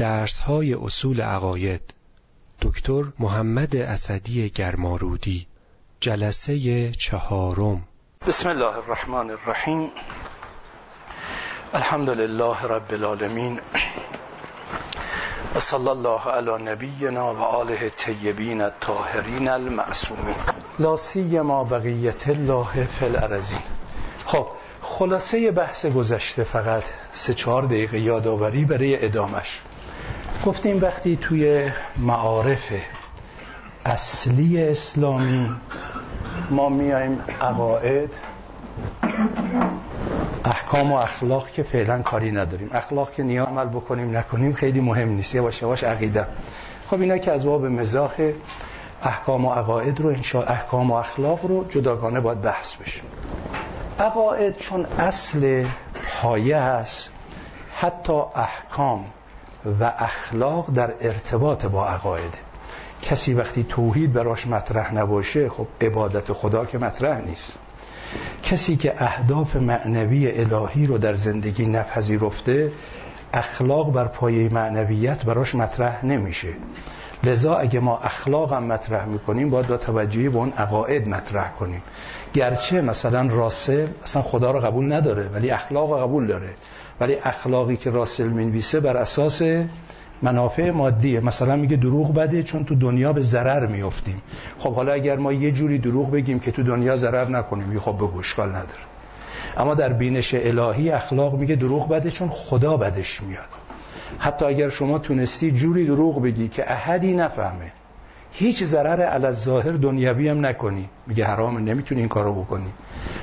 درس های اصول عقاید. دکتر محمد اسدی گرمارودی جلسه چهارم. بسم الله الرحمن الرحیم. الحمد لله رب العالمین. و صلی الله علی نبینا و آله تیبین الطاهرین المعصومین. لا سیما بقیت الله فی الارضین. خب خلاصه بحث گذشته فقط سه چهار دقیقه یادآوری برای ادامش. گفتیم وقتی توی معارف اصلی اسلامی ما میایم عقاید احکام و اخلاق که فعلا کاری نداریم. اخلاق که نیاز عمل بکنیم نکنیم خیلی مهم نیست. یواش یواش عقیده. خب اینا که از باب مزاح احکام و عقاید رو انشاء احکام و اخلاق رو جداگانه باید بحث بشه. عقاید چون اصل پایه هست حتی احکام و اخلاق در ارتباط با عقاید. کسی وقتی توحید براش مطرح نباشه خب عبادت خدا که مطرح نیست. کسی که اهداف معنوی الهی رو در زندگی نپذیرفته اخلاق بر پایه معنویت براش مطرح نمیشه. لذا اگه ما اخلاق هم مطرح می‌کنیم باید با توجهی به اون عقاید مطرح کنیم. گرچه مثلا راسل اصلا خدا رو قبول نداره ولی اخلاق قبول داره. ولی اخلاقی که راسل می‌نویسه بر اساس منافع مادیه. مثلا میگه دروغ بده چون تو دنیا به ضرر میافتیم. خب حالا اگر ما یه جوری دروغ بگیم که تو دنیا ضرر نکنیم خب به اشکال نداره. اما در بینش الهی اخلاق میگه دروغ بده چون خدا بدش میاد. حتی اگر شما تونستی جوری دروغ بگی که احدی نفهمه هیچ ضرر علی ظاهر دنیوی هم نکنی. میگه حرام نمی‌تونی این کارو بکنی.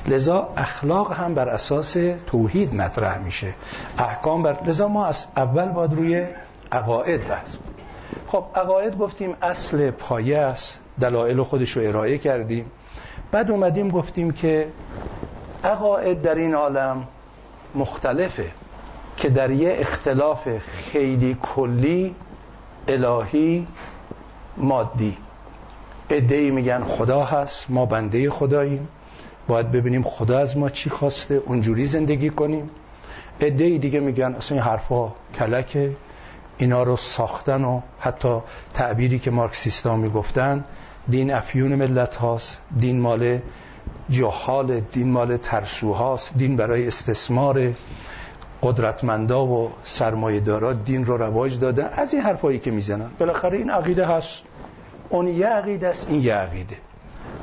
لذا اخلاق هم بر اساس توحید مطرح میشه. احکام بر لذا ما از اول باید روی عقاید بحث خب عقاید گفتیم اصل پایه است. دلایل خودش رو ارائه کردیم. بعد اومدیم گفتیم که عقاید در این عالم مختلفه که در یه اختلاف خیلی کلی الهی مادی. ادهی میگن خدا هست ما بنده خداییم. باید ببینیم خدا از ما چی خواسته اونجوری زندگی کنیم. ادهی دیگه میگن اصلا این حرفا کلکه. اینا رو ساختن و حتی تعبیری که مارکسیستا می‌گفتن دین افیون ملت هاست دین مال جهال دین مال ترسوهاست دین برای استثمار قدرتمندا و سرمایه دارا دین رو رواج دادن. از این حرفایی که می‌زنن. بالاخره این عقیده هست. اون یه عقیده است این یه عقیده.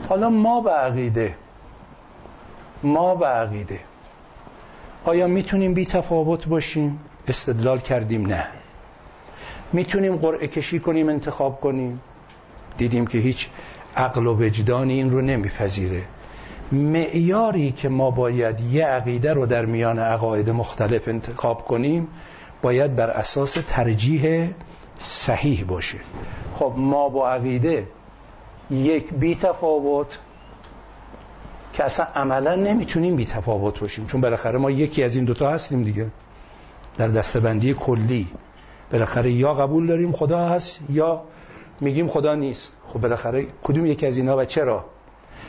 حالا ما به عقیده ما به عقیده. آیا می‌تونیم بی تفاوت باشیم؟ استدلال کردیم نه. می‌تونیم قرعه کشی کنیم انتخاب کنیم. دیدیم که هیچ عقل و وجدان این رو نمیپذیره. معیاری که ما باید یه عقیده رو در میان عقاید مختلف انتخاب کنیم باید بر اساس ترجیح صحیح باشه. خب ما با عقیده یک بی تفاوت که اصلا عملا نمی‌تونیم بی تفاوت باشیم چون بالاخره ما یکی از این دوتا هستیم دیگه. در دستبندی کلی بالاخره یا قبول داریم خدا هست یا میگیم خدا نیست. خب بالاخره کدوم یکی از اینا و چرا؟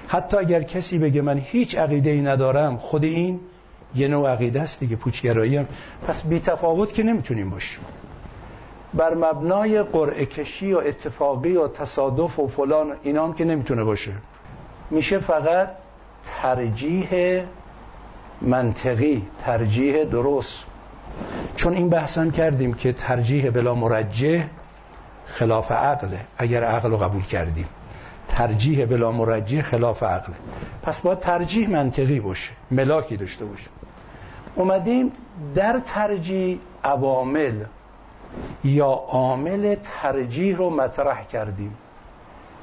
حتی اگر کسی بگه من هیچ عقیده ای ندارم خود این یه نوع عقیده است دیگه پوچگرایی هم. پس بی تفاوت که نمی‌تونیم باشیم. بر مبنای قرعه کشی و اتفاقی و تصادف و فلان اینا هم که نمی‌تونه باشه. میشه فقط ترجیح منطقی ترجیح درست. چون این بحثم کردیم که ترجیح بلا مرجح خلاف عقله اگر عقل رو قبول کردیم. ترجیح بلا مرجح خلاف عقله پس باید ترجیح منطقی باشه ملاکی داشته باشه. اومدیم در ترجیح عوامل. یا عامل ترجیح رو مطرح کردیم؟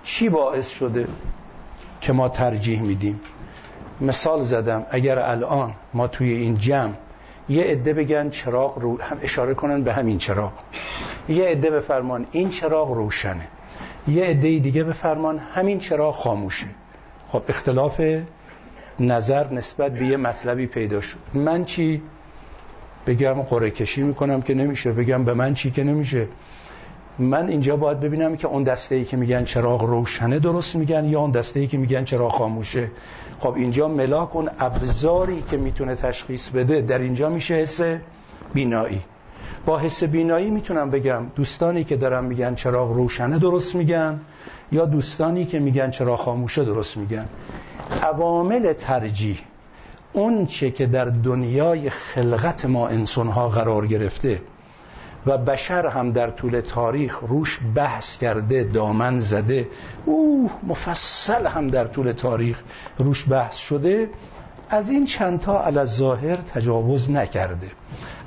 چی باعث شده که ما ترجیح میدیم؟ مثال زدم اگر الان ما توی این جمع یه عده بگن چراغ رو هم اشاره کنن به همین چراغ. یه عده بفرمان این چراغ روشنه. یه عده دیگه بفرمان همین چراغ خاموشه. خب اختلاف نظر نسبت به یه مطلبی پیدا شد. من چی؟ بگم قره کشی می‌کنم که نمیشه بگم به من چی که نمیشه. من اینجا باید ببینم که اون دسته ای که میگن چراغ روشنه درست میگن یا اون دسته ای که میگن چراغ خاموشه. خب اینجا ملاک اون ابزاری که می‌تونه تشخیص بده در اینجا میشه حس بینایی. با حس بینایی می‌تونم بگم دوستانی که دارن میگن چراغ روشنه درست میگن یا دوستانی که میگن چراغ خاموشه درست میگن. عوامل ترجیح. اون چه که در دنیای خلقت ما انسان ها قرار گرفته و بشر هم در طول تاریخ روش بحث کرده دامن زده اوه مفصل هم در طول تاریخ روش بحث شده از این چندتا علی ظاهر تجاوز نکرده.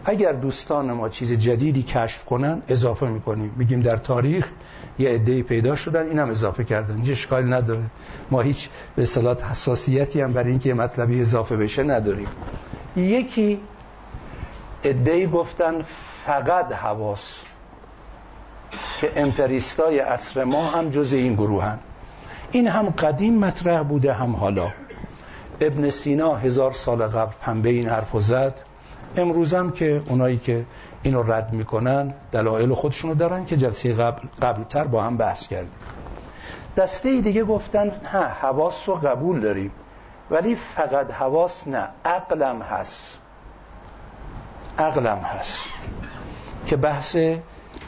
اگر دوستان ما چیز جدیدی کشف کنن اضافه می‌کنیم. میگیم در تاریخ یه عده‌ای پیدا شدن اینم اضافه کردن. هیچ اشکالی نداره. ما هیچ به اصطلاح حساسیتی هم برای اینکه مطلبی اضافه بشه نداریم. یکی عده‌ای گفتن فقط حواس که امپریستای عصر ما هم جز این گروهن این هم قدیم مطرح بوده هم حالا. ابن سینا هزار سال قبل پنبه این حرف زد. امروزم که اونایی که اینو رد می‌کنن دلایل خودشونو دارن که جلسه قبل قبلتر با هم بحث کردیم. دسته دیگه گفتن ها حواس رو قبول داریم ولی فقط حواس نه عقلم هست. عقلم هست. که بحث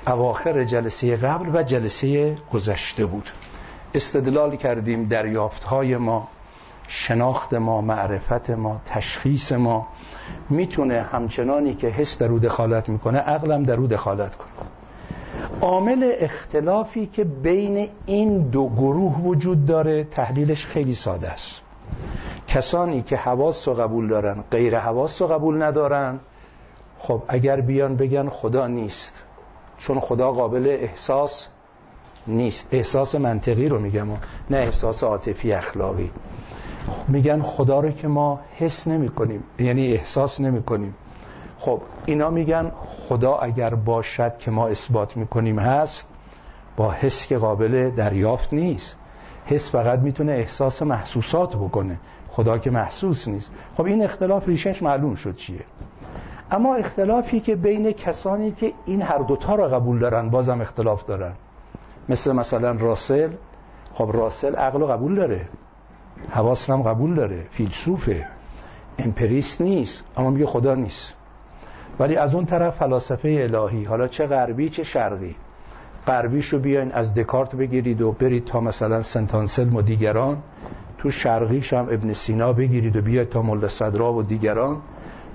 اواخر جلسه قبل و جلسه گذشته بود. استدلال کردیم دریافت های ما. شناخت ما معرفت ما تشخیص ما. می‌تونه همچنانی که حس در او دخالت می‌کنه عقلم در او دخالت کنه. عامل اختلافی که بین این دو گروه وجود داره تحلیلش خیلی ساده است. کسانی که حواس رو قبول دارن غیر حواس رو قبول ندارن خب اگر بیان بگن خدا نیست. چون خدا قابل احساس نیست. احساس منطقی رو میگم نه احساس عاطفی اخلاقی. میگن خدا رو که ما حس نمی کنیم. یعنی احساس نمی کنیم. خب اینا میگن خدا اگر باشد که ما اثبات می‌کنیم هست با حس که قابل دریافت نیست. حس فقط می‌تونه احساس محسوسات بکنه. خدا که محسوس نیست. خب این اختلاف ریشش معلوم شد چیه؟ اما اختلافی که بین کسانی که این هر دوتا را قبول دارن بازم اختلاف دارن. مثل مثلا راسل. خب راسل عقل قبول داره. حواس هم قبول داره فیلسوفه امپریست نیست اما میگه خدا نیست. ولی از اون طرف فلاسفه الهی حالا چه غربی چه شرقی. غربیش رو بیاین از دکارت بگیرید و برید تا مثلا سنتانسل و دیگران. تو شرقیش هم ابن سینا بگیرید و بیاید تا ملا صدرا و دیگران.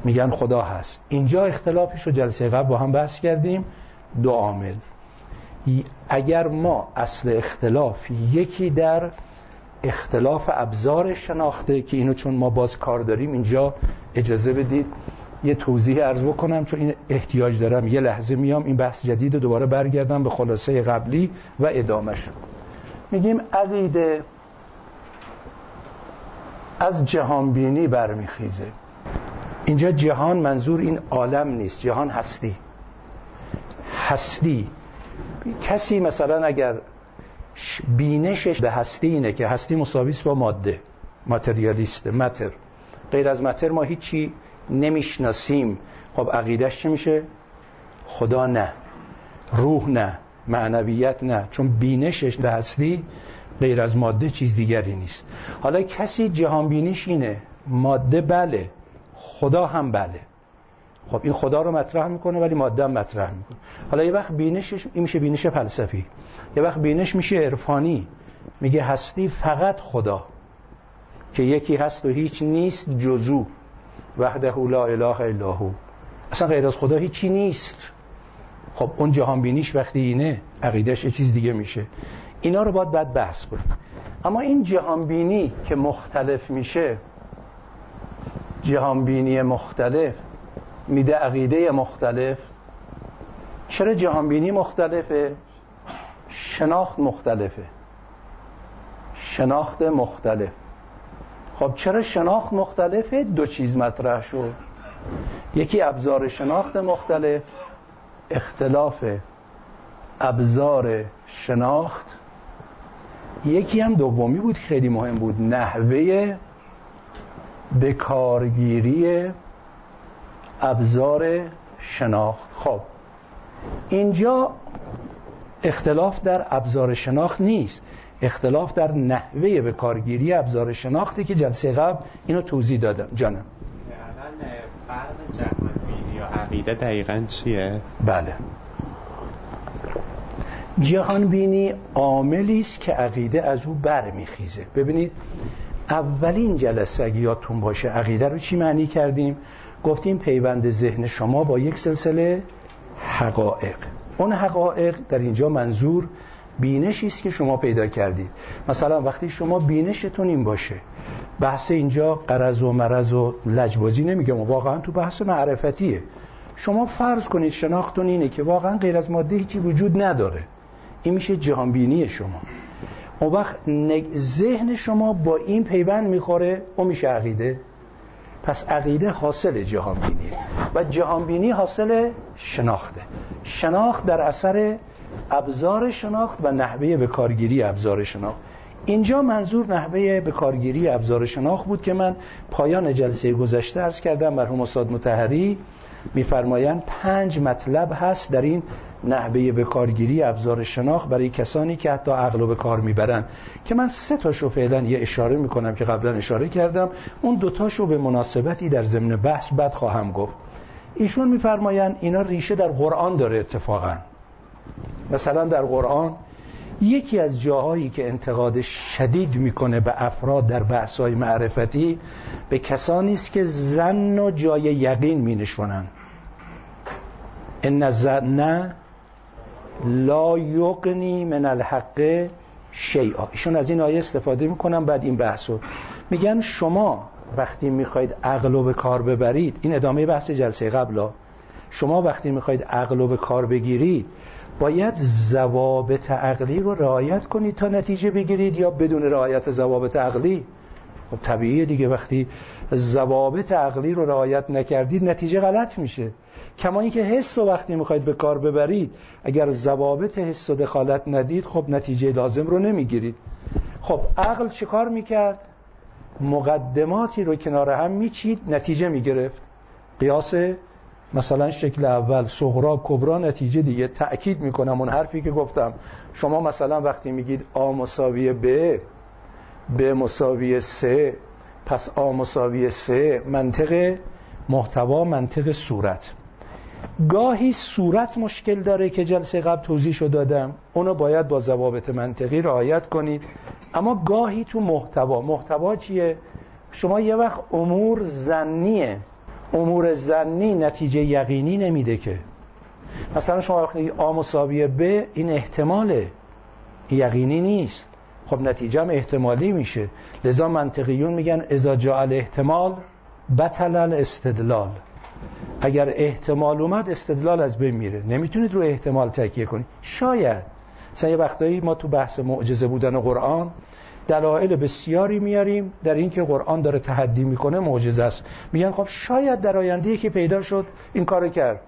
میگن خدا هست. اینجا اختلافش رو جلسه قبل با هم بحث کردیم. دو عامل. اگر ما اصل اختلاف یکی در اختلاف ابزار شناخته که اینو چون ما باز کار داریم اینجا اجازه بدید یه توضیح عرض بکنم چون این احتیاج دارم. یه لحظه میام این بحث جدید دوباره برگردم به خلاصه قبلی و ادامش میگیم عقیده از جهانبینی برمیخیزه. اینجا جهان منظور این عالم نیست جهان هستی. هستی. کسی مثلا اگر بینشش به هستی اینه که هستی مساویس با ماده ماتریالیست متر. غیر از متر ما هیچی نمی‌شناسیم. خب عقیدش چه میشه؟ خدا نه روح نه معنویت نه. چون بینشش به هستی غیر از ماده چیز دیگری نیست. حالا کسی جهان بینش اینه ماده بله خدا هم بله. خب این خدا رو مطرح می‌کنه ولی ماده مطرح می‌کنه. حالا یه وقت بینشش این میشه بینش فلسفی. یه وقت بینش میشه عرفانی. میگه هستی فقط خدا که یکی هست و هیچ نیست جزو وحده لا اله الا هو. اصلا غیر از خدا هیچی نیست. خب اون جهان بینیش وقتی اینه عقیدش یه چیز دیگه میشه. اینا رو باید بعد بحث کنیم. اما این جهان بینی که مختلف میشه جهان بینی مختلف میده عقیده مختلف چرا جهانبینی مختلفه؟ شناخت مختلفه. شناخت مختلف. خب چرا شناخت مختلفه؟ دو چیز مطرح شد. یکی ابزار شناخت مختلف اختلاف ابزار شناخت. یکی هم دومی بود خیلی مهم بود نحوه به کارگیری ابزار شناخت. خب. اینجا اختلاف در ابزار شناخت نیست. اختلاف در نحوه به کارگیری ابزار شناختی که جلسه قبل اینو توضیح دادم. جانم. فرق و عقیده دقیقا چیه؟ بله. جهان بینی عاملی است که عقیده از او برمیخیزه. ببینید اولین جلسه اگه یادتون باشه عقیده رو چی معنی کردیم؟ گفتیم پیوند ذهن شما با یک سلسله حقایق. اون حقایق در اینجا منظور بینشی است که شما پیدا کردید. مثلا وقتی شما بینشتون این باشه بحث اینجا قرض و مرض و لجبازی نمیگم واقعا تو بحث معرفتیه. شما فرض کنید شناختون اینه که واقعا غیر از ماده هیچی وجود نداره. این میشه جهانبینی شما. اون وقت ذهن شما با این پیوند می‌خوره اون میشه عقیده. پس عقیده حاصل جهانبینی. و جهانبینی حاصل شناخته. شناخت در اثر ابزار شناخت و نحوه به کارگیری ابزار شناخت. اینجا منظور نحوه به کارگیری ابزار شناخت بود که من پایان جلسه گذشته ارز کردم مرحوم استاد متحری میفرمایند پنج مطلب هست در این نحوه به کارگیری ابزار شناخت برای کسانی که حتی عقل به کار می‌برن. که من سه تاشو فعلا یه اشاره می‌کنم که قبلا اشاره کردم. اون دوتاشو به مناسبتی در ضمن بحث بعد خواهم گفت. ایشون میفرمایند اینا ریشه در قرآن داره اتفاقا. مثلا در قرآن یکی از جاهایی که انتقاد شدید می‌کنه به افراد در بحث‌های معرفتی به کسانی است که زن و جای یقین مینشونن. ان زن لا یقنی من الحق شیئا. ایشون از این آیه استفاده می‌کنن بعد این بحثو میگن شما وقتی می‌خواید عقل به کار ببرید این ادامه بحث جلسه قبلا شما وقتی می‌خواید عقل به کار بگیرید باید ضوابط عقلی رو رعایت کنید تا نتیجه بگیرید یا بدون رعایت ضوابط عقلی. خب طبیعیه دیگه وقتی ضوابط عقلی رو رعایت نکردید نتیجه غلط میشه. کما اینکه حس و وقتی می‌خواید به کار ببرید اگر ضوابط حس و دخالت ندید خب نتیجه لازم رو نمی‌گیرید. خب عقل چه کار می‌کرد؟ مقدماتی رو کنار هم میچید نتیجه می‌گرفت. قیاس مثلا شکل اول صغرا کبرا نتیجه دیگه. تأکید می‌کنم اون حرفی که گفتم. شما مثلا وقتی میگید آ مساوی ب ب مساوی سه پس آ مساوی سه منطق محتوا منطق صورت. گاهی صورت مشکل داره که جلسه قبل توضیح شد دادم. اونو باید با ضوابط منطقی رعایت کنید اما گاهی تو محتوا. محتوا چیه؟ شما یه وقت امور زنیه. امور زنی نتیجه یقینی نمیده که. مثلا شما وقتی آ مساوی ب این احتماله. یقینی نیست. خب نتیجه هم احتمالی میشه. لذا منطقیون میگن اذا جاء احتمال بطل الاستدلال. اگر احتمال اومد استدلال از بین میره. نمی‌تونید رو احتمال تکیه کنید. شاید. مثلا یه وقتایی ما تو بحث معجزه بودن قرآن دلایل بسیاری میاریم. در اینکه قرآن داره تحدی می‌کنه معجزه است. میگن خب شاید در آینده که پیدا شد این کارو کرد.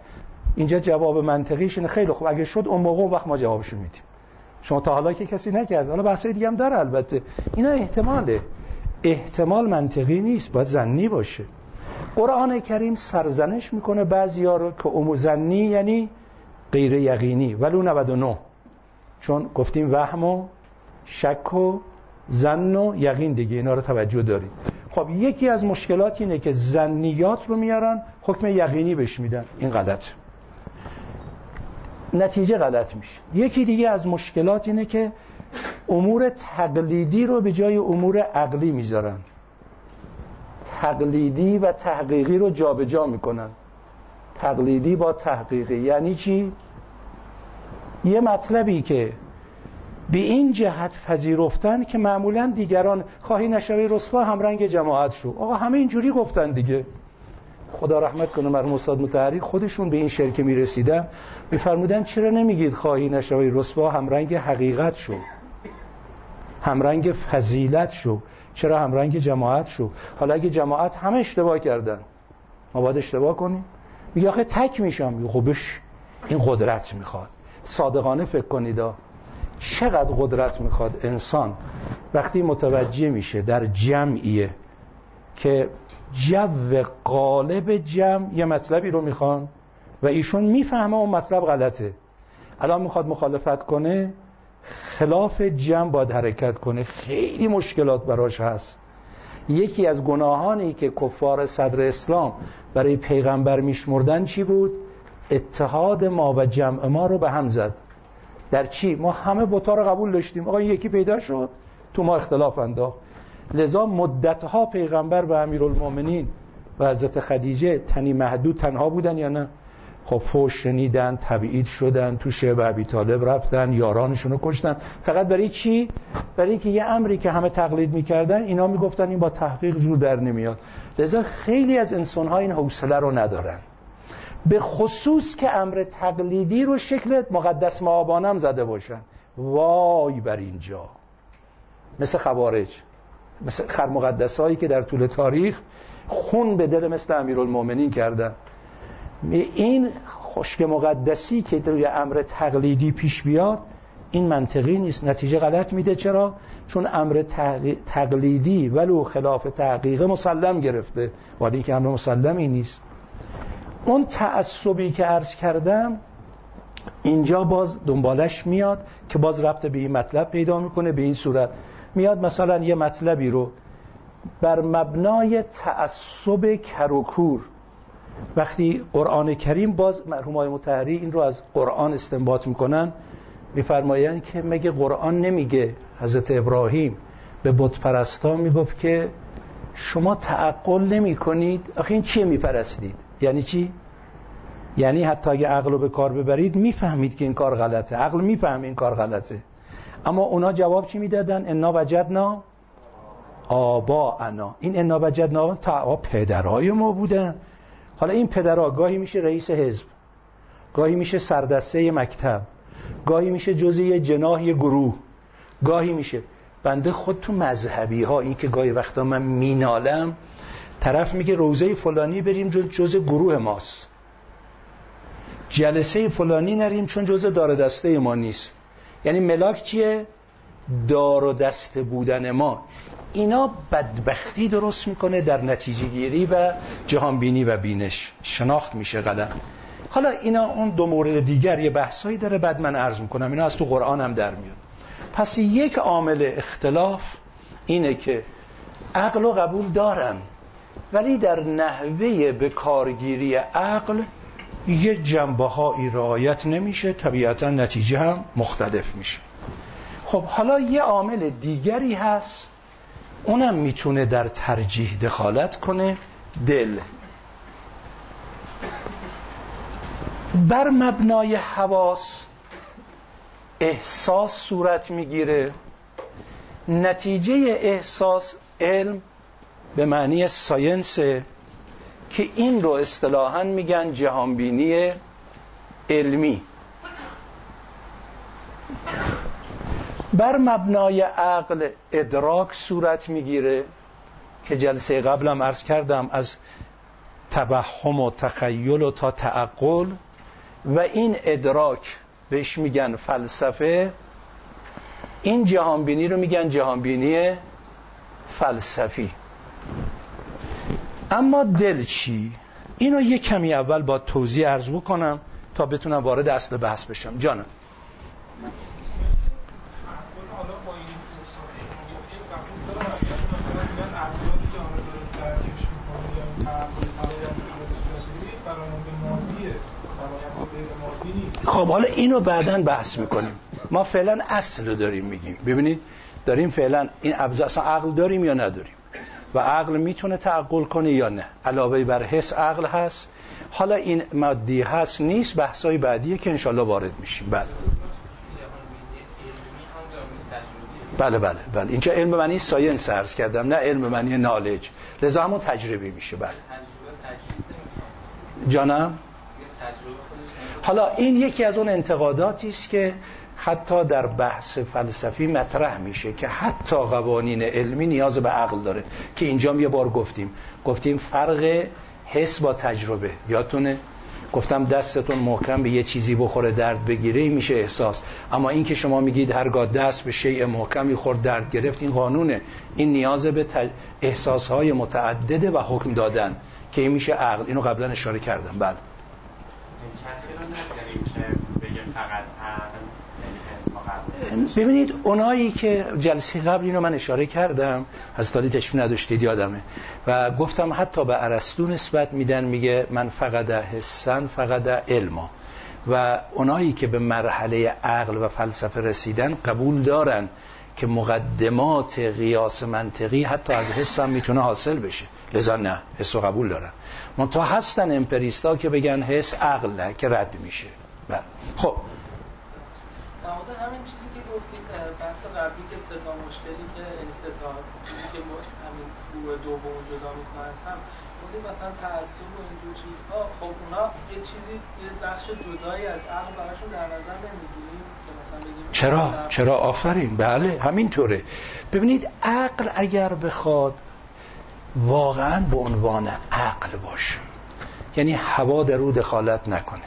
اینجا جواب منطقیش اینه. خیلی خوب. اگه شد اون موقع اون وقت ما جوابشو میدیم. شما تا حالا که کسی نکرد. حالا بحثای دیگه هم داره البته. اینا احتماله. احتمال منطقی نیست. باید زنی باشه. قرآن کریم سرزنش می‌کنه بعضیا رو که امور زنی یعنی غیر یقینی. ولو 99 چون گفتیم وهم و شک و زن و یقین دیگه اینا رو توجه دارید خب یکی از مشکلات اینه که زنیات رو میارن حکم یقینی بهش میدن. این غلط. نتیجه غلط میشه. یکی دیگه از مشکلات اینه که امور تقلیدی رو به جای امور عقلی می‌ذارن. تقلیدی و تحقیقی رو جابجا جا می‌کنن. تقلیدی با تحقیقی. یعنی چی؟ یه مطلبی که به این جهت پذیرفتن که معمولا دیگران خواهی نشوی رسوا هم رنگ جماعت شو. آقا همه اینجوری گفتن دیگه. خدا رحمت کنه مرحوم استاد متحری خودشون به این شرکه می‌رسیدن. میفرمودن چرا نمیگید خواهی نشوی رسوا هم رنگ حقیقت شو؟ هم رنگ فضیلت شو. چرا هم رنگ جماعت شو؟ حالا اگه جماعت همه اشتباه کردن ما باید اشتباه کنیم. میگه آخه تک میشم. خبش این قدرت می‌خواد. صادقانه فکر کنید چقدر قدرت می‌خواد انسان؟ وقتی متوجه میشه در جمعیه که جو قالب جمع یه مطلبی رو می‌خوان و ایشون می‌فهمه اون مطلب غلطه. الان می‌خواد مخالفت کنه خلاف جمع باید حرکت کنه. خیلی مشکلات براش هست. یکی از گناهانی که کفار صدر اسلام برای پیغمبر میشمردن چی بود؟ اتحاد ما و جمع ما رو به هم زد. در چی؟ ما همه بوتا رو قبول داشتیم. آقا یکی پیدا شد تو ما اختلاف انداخت. لذا مدتها پیغمبر و امیرالمومنین و حضرت خدیجه تنی محدود تنها بودن یا نه؟ خب فوش شنیدن تبعید شدن تو شعب عبی طالب رفتن یارانشون رو کشتن. فقط برای چی؟ برای اینکه یه امری که همه تقلید می‌کردن اینا می‌گفتن این با تحقیق جور در نمیاد. لذا خیلی از انسانها این حوصله رو ندارن. به خصوص که امر تقلیدی رو شکل مقدس معابانم زده باشن. وای بر اینجا. مثل خوارج مثل خرمقدس هایی که در طول تاریخ خون به دل مثل امیرالمومنین کردن. این خشک مقدسی که روی امر تقلیدی پیش بیاد این منطقی نیست. نتیجه غلط میده. چرا؟ چون امر تقلیدی ولو خلاف تحقیق مسلم گرفته. ولی که امر مسلمی نیست. اون تعصبی که عرض کردم اینجا باز دنبالش میاد که باز ربط به این مطلب پیدا می‌کنه به این صورت. میاد مثلا یه مطلبی رو. بر مبنای تعصب کروکور وقتی قرآن کریم باز مرحوم های متحری این رو از قرآن استنباط می‌کنن میفرمایند که مگه قرآن نمیگه حضرت ابراهیم به بت پرستا می‌گفت که شما تعقل نمی کنید آخه این چیه میپرستید؟ یعنی چی؟ یعنی حتی اگه عقل رو به کار ببرید می‌فهمید که این کار غلطه. عقل می‌فهمه این کار غلطه. اما اونا جواب چی می‌دادن؟ انا وجدنا آبا انا این انا وجدنا تا پدرای ما بودن. حالا این پدرها گاهی میشه رئیس حزب گاهی میشه سردسته مکتب گاهی میشه جزی جناح گروه گاهی میشه. بنده خود تو مذهبی ها این که گاهی وقتا من مینالم طرف میگه روزه فلانی بریم جز گروه ماست. جلسه فلانی نریم چون جز دار دسته ما نیست. یعنی ملاک چیه؟ دار و دسته بودن ما. اینا بدبختی درست می‌کنه در نتیجه گیری و جهانبینی و بینش. شناخت میشه قلم حالا اینا اون دو مورد دیگر یه بحثایی داره بعد من عرض می‌کنم. اینا از تو قرآن هم در میاد. پس یک عامل اختلاف اینه که عقل و قبول دارم ولی در نحوه به کارگیری عقل یه جنبه هایی رعایت نمیشه. طبیعتا نتیجه هم مختلف میشه. خب حالا یه عامل دیگری هست اونم می‌تونه در ترجیح دخالت کنه. دل. بر مبنای حواس احساس صورت می‌گیره. نتیجه احساس علم به معنی ساینس که این رو اصطلاحا میگن جهانبینی علمی. بر مبنای عقل ادراک صورت می‌گیره که جلسه قبلم عرض کردم از تبهم و تخیل و تا تعقل و این ادراک بهش میگن فلسفه. این جهانبینی رو میگن جهانبینی فلسفی. اما دل چی؟ اینو یه کمی اول با توضیح عرض بکنم تا بتونم وارد اصل بحث بشم. جانم. خب حالا اینو بعدا بحث می‌کنیم. ما فعلا اصل رو داریم میگیم. ببینید داریم فعلا این ابزار اصلا عقل داریم یا نداریم؟ و عقل می‌تونه تعقل کنه یا نه؟ علاوه بر حس عقل هست. حالا این مادی هست نیست بحثای بعدیه که انشالله وارد میشیم. بله. بله بله بله. اینجا علم معنی ساینس عرض کردم نه علم معنی نالج. لذا همون تجربه میشه. بله. جانم؟ حالا این یکی از اون انتقاداتی است که حتی در بحث فلسفی مطرح میشه که حتی قوانین علمی نیاز به عقل داره. که اینجا یه بار گفتیم. گفتیم فرق حس با تجربه. یادتونه؟ گفتم دستتون محکم به یه چیزی بخوره درد بگیره میشه احساس. اما این که شما میگید هرگاه دست به شیء محکمی خورد درد گرفت این قانونه. این نیاز به تج... احساسهای متعدده و حکم دادن که این میشه عقل. اینو قبلا اشاره کردم. بله. ببینید اونایی که جلسه قبل اینو من اشاره کردم از تالی تشریف نداشتید یادمه. و گفتم حتی به عرستو نسبت میدن میگه من فقط حسن فقط علما و اونایی که به مرحله عقل و فلسفه رسیدن قبول دارن که مقدمات قیاس منطقی حتی از حس هم می‌تونه حاصل بشه. لذا نه حس قبول دارن. منتها هستن امپریستا که بگن حس عقل نه که رد میشه. بله. خب. همین چیزی که گفتید بحث قبلی که ستا مشکلی که این ستا چیزی که همین گروه دوم جدا می‌کنه از هم گفتید مثلا تعصب و اینجور چیزها خب اونا یه چیزی یه بخش جدایی از عقل براشون در نظر نمی‌گیریم چرا؟ چرا؟ آفرین. بله. همینطوره. ببینید عقل اگر بخواد واقعا به عنوان عقل باشه یعنی هوا در او دخالت نکنه.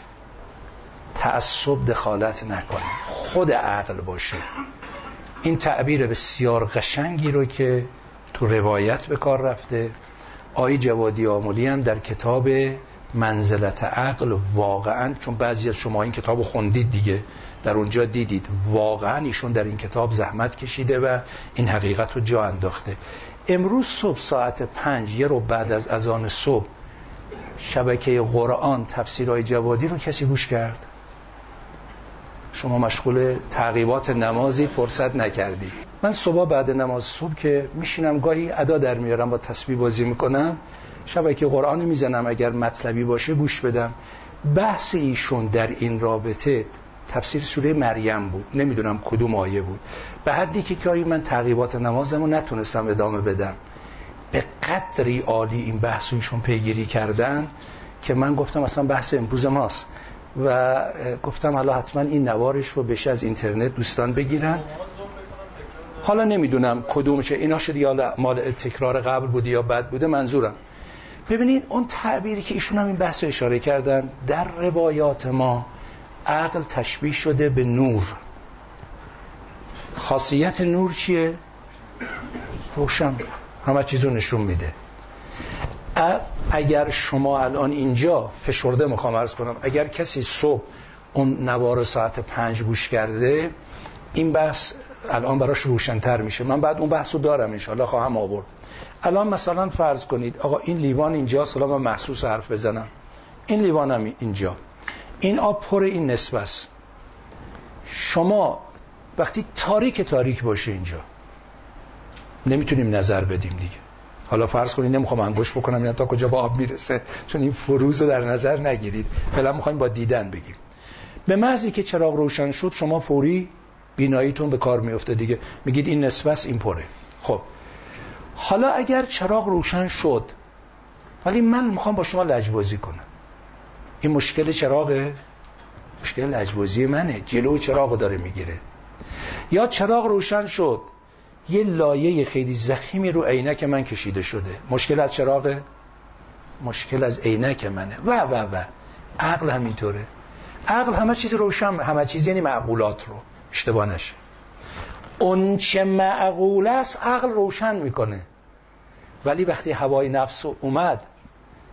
تعصب دخالت نکنه. خود عقل باشه. این تعبیر بسیار قشنگی رو که تو روایت به کار رفته. آی جوادی آمولی هم در کتاب منزلت عقل واقعا چون بعضی از شما این کتاب خوندید دیگه در اونجا دیدید واقعا ایشون در این کتاب زحمت کشیده و این حقیقت رو جا انداخته. امروز صبح ساعت پنج یه رو بعد از اذان صبح شبکه قرآن تفسیرهای جوادی رو کسی گوش کرد؟ شما مشغول تعقیبات نمازی فرصت نکردی. من صبح بعد نماز صبح که میشینم گاهی ادا در میارم با تسبیح بازی می‌کنم شبکه قرآن می‌زنم اگر مطلبی باشه گوش بدم. بحث ایشون در این رابطه تفسیر سوره مریم بود. نمی‌دونم کدوم آیه بود. به حدی که که من تعقیبات نمازم رو نتونستم ادامه بدم. به قدری عالی این بحث ایشون پیگیری کردن که من گفتم اصلا بحث امروز ماست. و گفتم حالا حتما این نوارش رو بشه از اینترنت دوستان بگیرن. حالا نمی‌دونم کدومشه اینا شد یا مال تکرار قبل بوده یا بد بوده منظورم. ببینید اون تعبیری که ایشون هم این بحث اشاره کردن در روایات ما عقل تشبیه شده به نور. خاصیت نور چیه؟ روشن. همه چیزو نشون میده. اگر شما الان اینجا فشرده می‌خوام عرض کنم اگر کسی صبح اون نوار ساعت پنج گوش کرده این بحث الان براش روشنتر میشه. من بعد اون بحث رو دارم انشاءالله خواهم آورد. الان مثلا فرض کنید آقا این لیوان اینجا سلام محسوس حرف بزنم. این لیوان هم اینجا. این آب پر این نصف است. شما وقتی تاریک تاریک باشه اینجا نمی‌تونیم نظر بدیم دیگه. حالا فرض کنید نمی‌خوام انگوش بکنم اینا تا کجا با آب می‌رسه چون این فروز رو در نظر نگیرید. فعلا می‌خوایم با دیدن بگیم. به محضی که چراغ روشن شد شما فوری بیناییتون به کار میفته دیگه. میگید این نسبت این پره. خب. حالا اگر چراغ روشن شد ولی من می‌خوام با شما لجبازی کنم. این مشکل چراغه؟ مشکل لجبازی منه. جلو چراغ داره می‌گیره. یا چراغ روشن شد. یه لایه خیلی زخیمی رو عینک من کشیده شده. مشکل از چراغه؟ مشکل از عینک منه. و و و. عقل همینطوره. عقل همه چیز روشن همه چیز یعنی معقولات رو. اشتباه نشه. اون چه معقول است عقل روشن می‌کنه. ولی وقتی هوای نفس اومد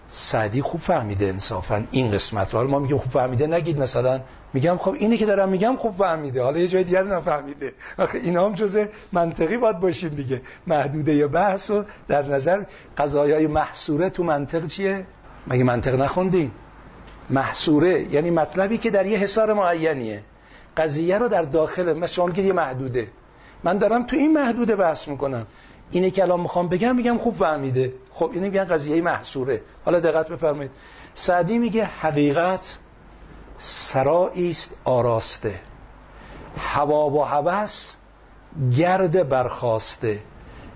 سعدی خوب فهمیده انصافا. این قسمت رو. ما میگیم خوب فهمیده نگید مثلا. میگم خب اینی که دارم میگم خوب فهمیده. حالا یه جای دیگر نفهمیده آخه اینا هم جزء منطقی باید باشیم دیگه. محدوده بحث و در نظر قضایای محصوره تو منطق چیه؟ مگه منطق نخوندین؟ محصوره یعنی مطلبی که در یه حصار معینیه. قضیه رو در داخل مثلا شما یه محدوده. من دارم تو این محدوده بحث می‌کنم. اینه که الان می‌خوام بگم میگم خوب فهمیده. خب اینه میگن قضیه محصوره. حالا دقت بفرمایید. سعدی میگه حقیقت سرایی است آراسته. هوا و هوس گرد برخواسته.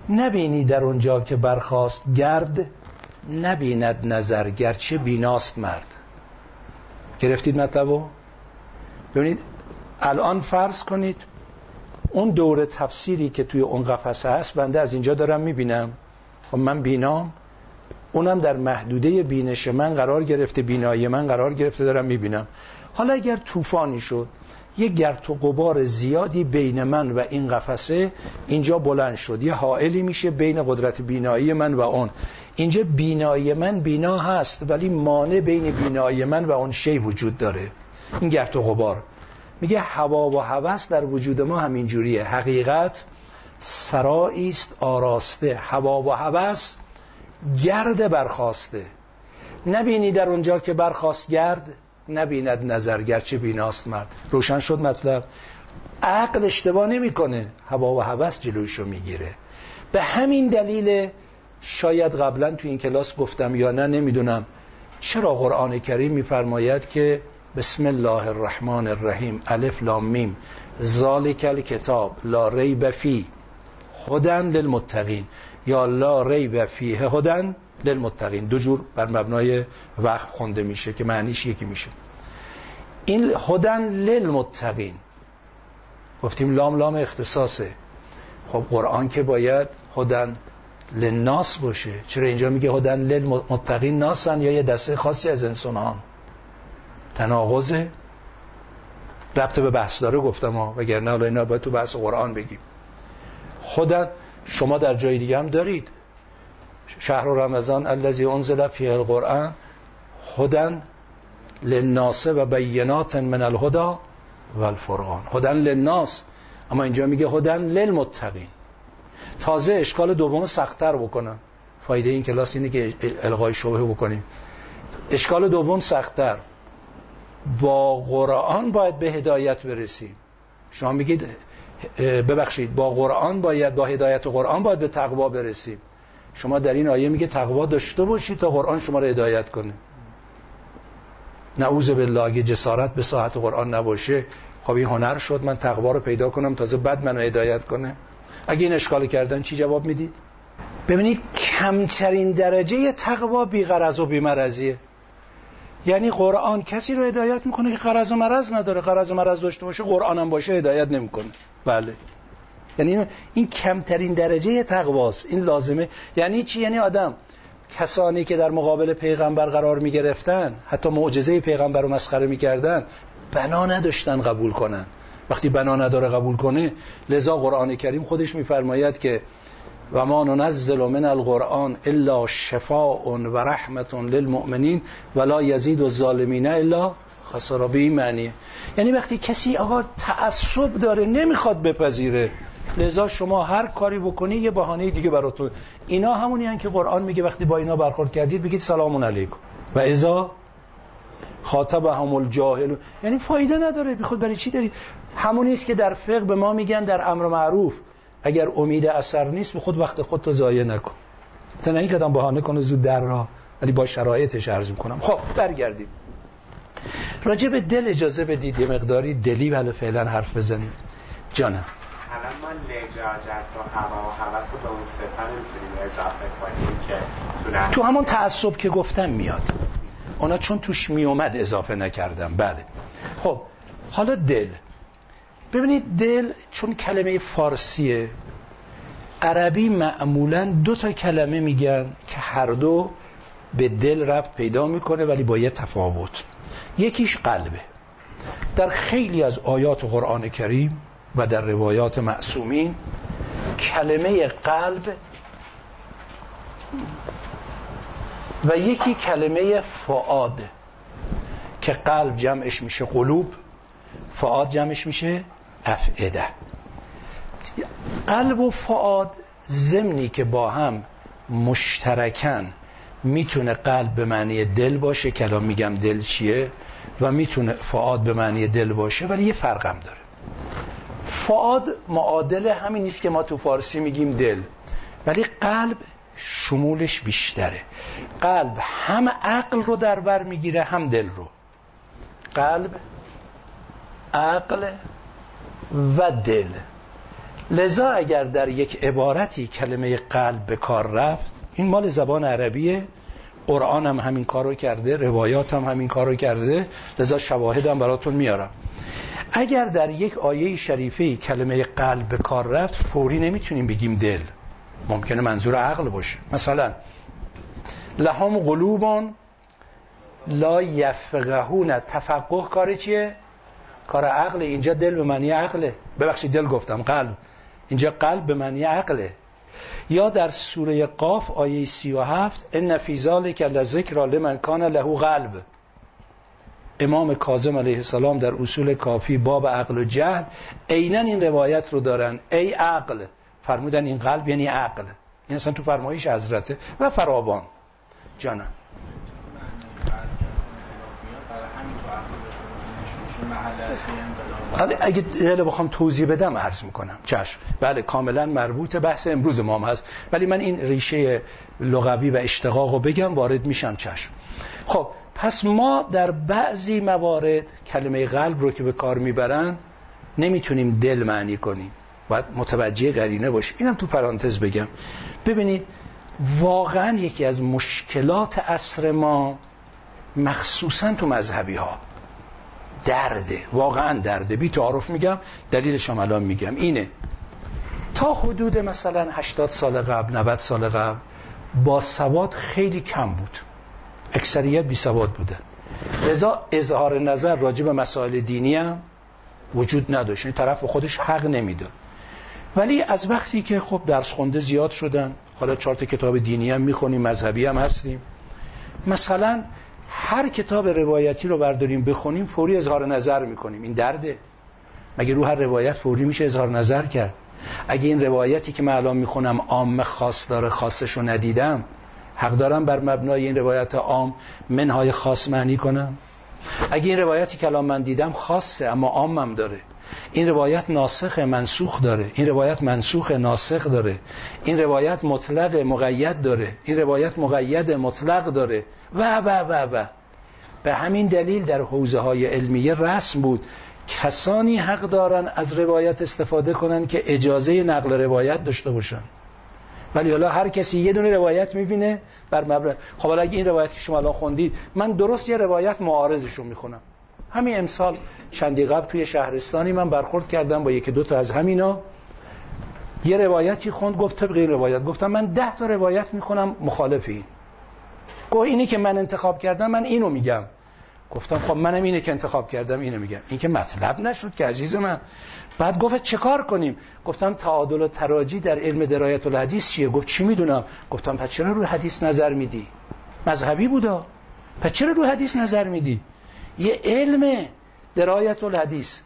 نبینی در اونجا که برخواست گرد نبیند نظر گرچه بیناست مرد. گرفتید مطلبو؟ ببینید الان فرض کنید اون دور تفسیری که توی اون قفسه هست بنده از اینجا دارم می‌بینم. خب من بینام. اونم در محدوده بینش من قرار گرفته بینایی من قرار گرفته دارم می‌بینم. حالا اگر طوفانی شد یه گرت و قبار زیادی بین من و این قفسه اینجا بلند شد. یه حائلی میشه بین قدرت بینایی من و اون. اینجا بینایی من بینا هست ولی مانع بین بینایی من و اون شی وجود داره. این گرت و غبار. میگه هوا و هوس در وجود ما همین جوریه. حقیقت سرایی است آراسته. هوا و هوس گرد برخواسته. نبینی در اونجا که برخواست گرد نبیند نظر گرچه بیناست مرد. روشن شد مطلب. عقل اشتباه نمی‌کنه. هوا و هوس جلویشو می‌گیره. به همین دلیل شاید قبلا تو این کلاس گفتم یا نه نمی‌دونم. چرا قرآن کریم میفرماید که بسم الله الرحمن الرحیم. الف لام میم. ذالک الکتاب لا ریب فی هدن للمتقین. یا لا ریب فیه هدن للمتقین. دو جور بر مبنای وقت خونده میشه که معنیش یکی میشه. این هدن للمتقین. گفتیم لام لام اختصاصه. خب قرآن که باید هدن لناس باشه. چرا اینجا میگه هدن للمتقین ناسن یا یه دسته خاصی از انسان تناقضه ربط به بحث داره گفتم ها وگرنه حالا اینا باید تو بحث قرآن بگیم. خودن شما در جای دیگه هم دارید. شهر رمضان الذي انزل فیه القرآن هدن للناس و بینات من الهدا و الفرقان هدن للناس. اما اینجا میگه هدن للمتقین. تازه اشکال دوم سختتر بکنم. فایده این کلاس اینه که الغای شبه بکنیم. اشکال دوم سختتر. با قرآن باید به هدایت برسیم. شما میگید ببخشید با قرآن باید با هدایت قرآن باید به تقوا برسیم. شما در این آیه میگه تقوا داشته باشید تا قرآن شما رو هدایت کنه. نعوذ بالله اگه جسارت به ساعت قرآن نباشه خب این هنر شد من تقوا رو پیدا کنم تازه بعد منو هدایت کنه. اگه این اشکال کردن چی جواب می‌دید؟ ببینید کمترین درجه تقوا بی و بی مرضیه یعنی قرآن کسی رو هدایت می‌کنه که قرض و مرض نداره. قرض و مرض داشته باشه قرآن هم باشه هدایت نمی‌کنه. بله. یعنی این کمترین درجه تقواست. این لازمه. یعنی چی؟ یعنی آدم کسانی که در مقابل پیغمبر قرار می‌گرفتن حتی معجزه پیغمبر رو مسخره می‌کردن بنا نداشتن قبول کنن. وقتی بنا نداره قبول کنه لذا قرآن کریم خودش میفرماید که و ما ننزل من القرآن الا شفاء و رحمت للمؤمنین ولا یزید الظالمین الا خسارا به این معنیه یعنی وقتی کسی آقا تعصب داره نمی‌خواد بپذیره. لذا شما هر کاری بکنی یه بهانه دیگه براتون. اینا همونی هن که قرآن میگه وقتی با اینا برخورد کردید بگید سلام علیکم. و ازا خاطب هم الجاهل. یعنی فایده نداره. بخود برای چی داری؟ همونی است که در فقه به ما میگن در امر معروف. اگر امید اثر نیست به خود وقت خود تو ضایع نکن. تا نه کدام بهانه کنه زود در راه ولی با شرایطش عرض کنم خب برگردیم. راجع به دل اجازه بدید یه مقداری دلی ولی فعلا حرف بزنیم. جانم. الان ما لجاجت و هوا و حوث رو به اون ستا نمی‌تونیم اضافه کنیم که تو همون تعصب که گفتم میاد. اونا چون توش میومد اضافه نکردم. بله. خب حالا دل. ببینید دل چون کلمه فارسیه عربی معمولا دو تا کلمه میگن که هر دو به دل ربط پیدا می‌کنه ولی با یه تفاوت. یکیش قلبه. در خیلی از آیات قرآن کریم و در روایات معصومین کلمه قلب و یکی کلمه فعاد که قلب جمعش میشه قلوب فعاد جمعش میشه افعده. قلب و فعاد زمنی که با هم مشترکن می‌تونه قلب به معنی دل باشه که الان میگم دل چیه؟ و می‌تونه فعاد به معنی دل باشه ولی یه فرقم داره. فعاد معادل همین نیست که ما تو فارسی میگیم دل ولی قلب شمولش بیشتره. قلب هم عقل رو در بر می‌گیره هم دل رو. قلب عقل و دل. لذا اگر در یک عبارتی کلمه قلب به کار رفت این مال زبان عربیه. قرآن هم همین کارو کرده روایات هم همین کارو کرده. لذا شواهد هم براتون میارم. اگر در یک آیه شریفه کلمه قلب به کار رفت فوری نمی‌تونیم بگیم دل. ممکنه منظور عقل باشه. مثلا لهم قلوبان لا یفقهون. تفقه کار چیه؟ کار عقل اینجا دل به معنی عقله. ببخشید دل گفتم قلب. اینجا قلب به معنی عقله. یا در سوره قاف آیه 37 ان فی ذلک لذکر لمن کان له قلب. امام کاظم علیه السلام در اصول کافی باب عقل و جهل عینا این روایت رو دارن. ای عقل فرمودن این قلب یعنی عقل. این اصلا تو فرمایش حضرته و فراوان. جانم. اگه دل بخوام توضیح بدم عرض می‌کنم. چشم. بله کاملا مربوط بحث امروز ما هم هست. ولی من این ریشه لغوی و اشتقاق رو بگم وارد میشم چشم. خب پس ما در بعضی موارد کلمه قلب رو که به کار می‌برن نمی‌تونیم دل معنی کنیم. باید متوجه قرینه باشیم اینم تو پرانتز بگم. ببینید واقعا یکی از مشکلات عصر ما مخصوصا تو مذهبی ها درده. واقعا درده. بی تعارف میگم دلیلش هم الان میگم. اینه. تا حدود مثلا 80 سال قبل 90 سال قبل با سواد خیلی کم بود. اکثریت بی سواد بوده. لذا اظهار نظر راجع به مسائل دینی هم وجود نداشت. این طرف خودش حق نمی‌داد. ولی از وقتی که خب درس خونده زیاد شدن حالا چهار کتاب دینی هم می‌خونیم مذهبی هم هستیم مثلا هر کتاب روایتی رو برداریم بخونیم فوری اظهار نظر می‌کنیم. این درده. مگه رو هر روایت فوری میشه اظهار نظر کرد؟ اگه این روایتی که من الان می‌خونم عام خاص داره خاصش رو ندیدم حق دارم بر مبنای این روایت عام منهای خاص معنی کنم؟ اگه این روایتی که الان من دیدم خاصه اما عامم داره. این روایت ناسخ منسوخ داره. این روایت منسوخ ناسخ داره. این روایت مطلق مقید داره. این روایت مقید مطلق داره. و و و و. به همین دلیل در حوزه های علمیه رسم بود. کسانی حق دارن از روایت استفاده کنن که اجازه نقل روایت داشته باشن. ولی حالا هر کسی یه دونه روایت می‌بینه بر مبر خب حالا اگه این روایت که شما الان خوندید من درست یه روایت معارضشون می‌خونم. همین امسال چندی قبل توی شهرستانی من برخورد کردم با یکی دو تا از همینا. یه روایتی خوند؟ گفت طبق این روایت. گفتم من ده تا روایت می‌خونم مخالف این. گفت اینی که من انتخاب کردم من اینو میگم. گفتم خب منم اینه که انتخاب کردم اینو میگم. این که مطلب نشد که عزیز من. بعد گفت چه کار کنیم؟ گفتم تعادل و تراجی در علم درایت الحدیث چیه؟ گفت چی می‌دونم؟ گفتم پس چرا رو حدیث نظر میدی؟ مذهبی بودا. پس چرا رو حدیث نظر میدی؟ یه علم درایت الحدیث.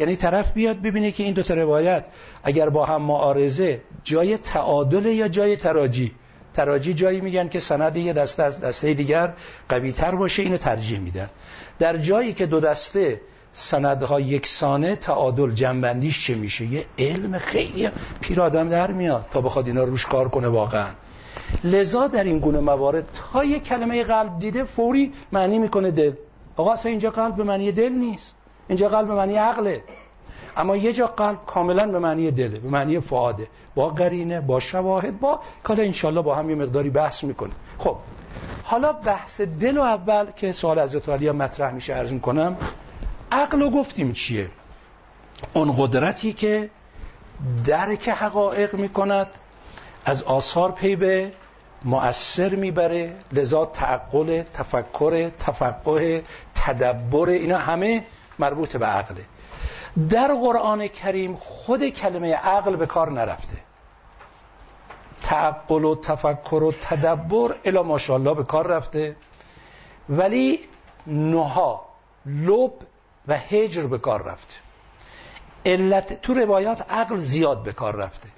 یعنی طرف بیاد ببینه که این دو تا روایت اگر با هم معارضه جای تعادل یا جای تراجی؟ تراجی جایی میگن که سند یه دسته از دسته دیگر قوی تر باشه اینو ترجیح میدن. در جایی که دو دسته سندها یکسانه تعادل جنبندیش چه میشه؟ یه علم خیلی پیر آدم در میاد تا بخواد اینا روش کار کنه واقعا. لذا در این گونه موارد تا یه کلمه قلب دیده فوری معنی می‌کنه دل. آقا اصلا اینجا قلب به معنی دل نیست. اینجا قلب به معنی عقله. اما یه جا قلب کاملا به معنی دله به معنی فعاده با قرینه با شواهد با کالا انشالله با هم یه مقداری بحث می‌کنه خب حالا بحث دل و اول که سوال از علی مطرح میشه عرض می‌کنم. عقل گفتیم چیه؟ اون قدرتی که درک حقایق می‌کند از آثار پی به مؤثر می‌بره لذا تعقل تفکر تفقه تدبر اینا همه مربوط به عقله. در قرآن کریم خود کلمه عقل به کار نرفته. تعقل و تفکر و تدبر الا ماشاءالله به کار رفته. ولی نها لب و هجر به کار رفته. علت تو روایات عقل زیاد به کار رفته.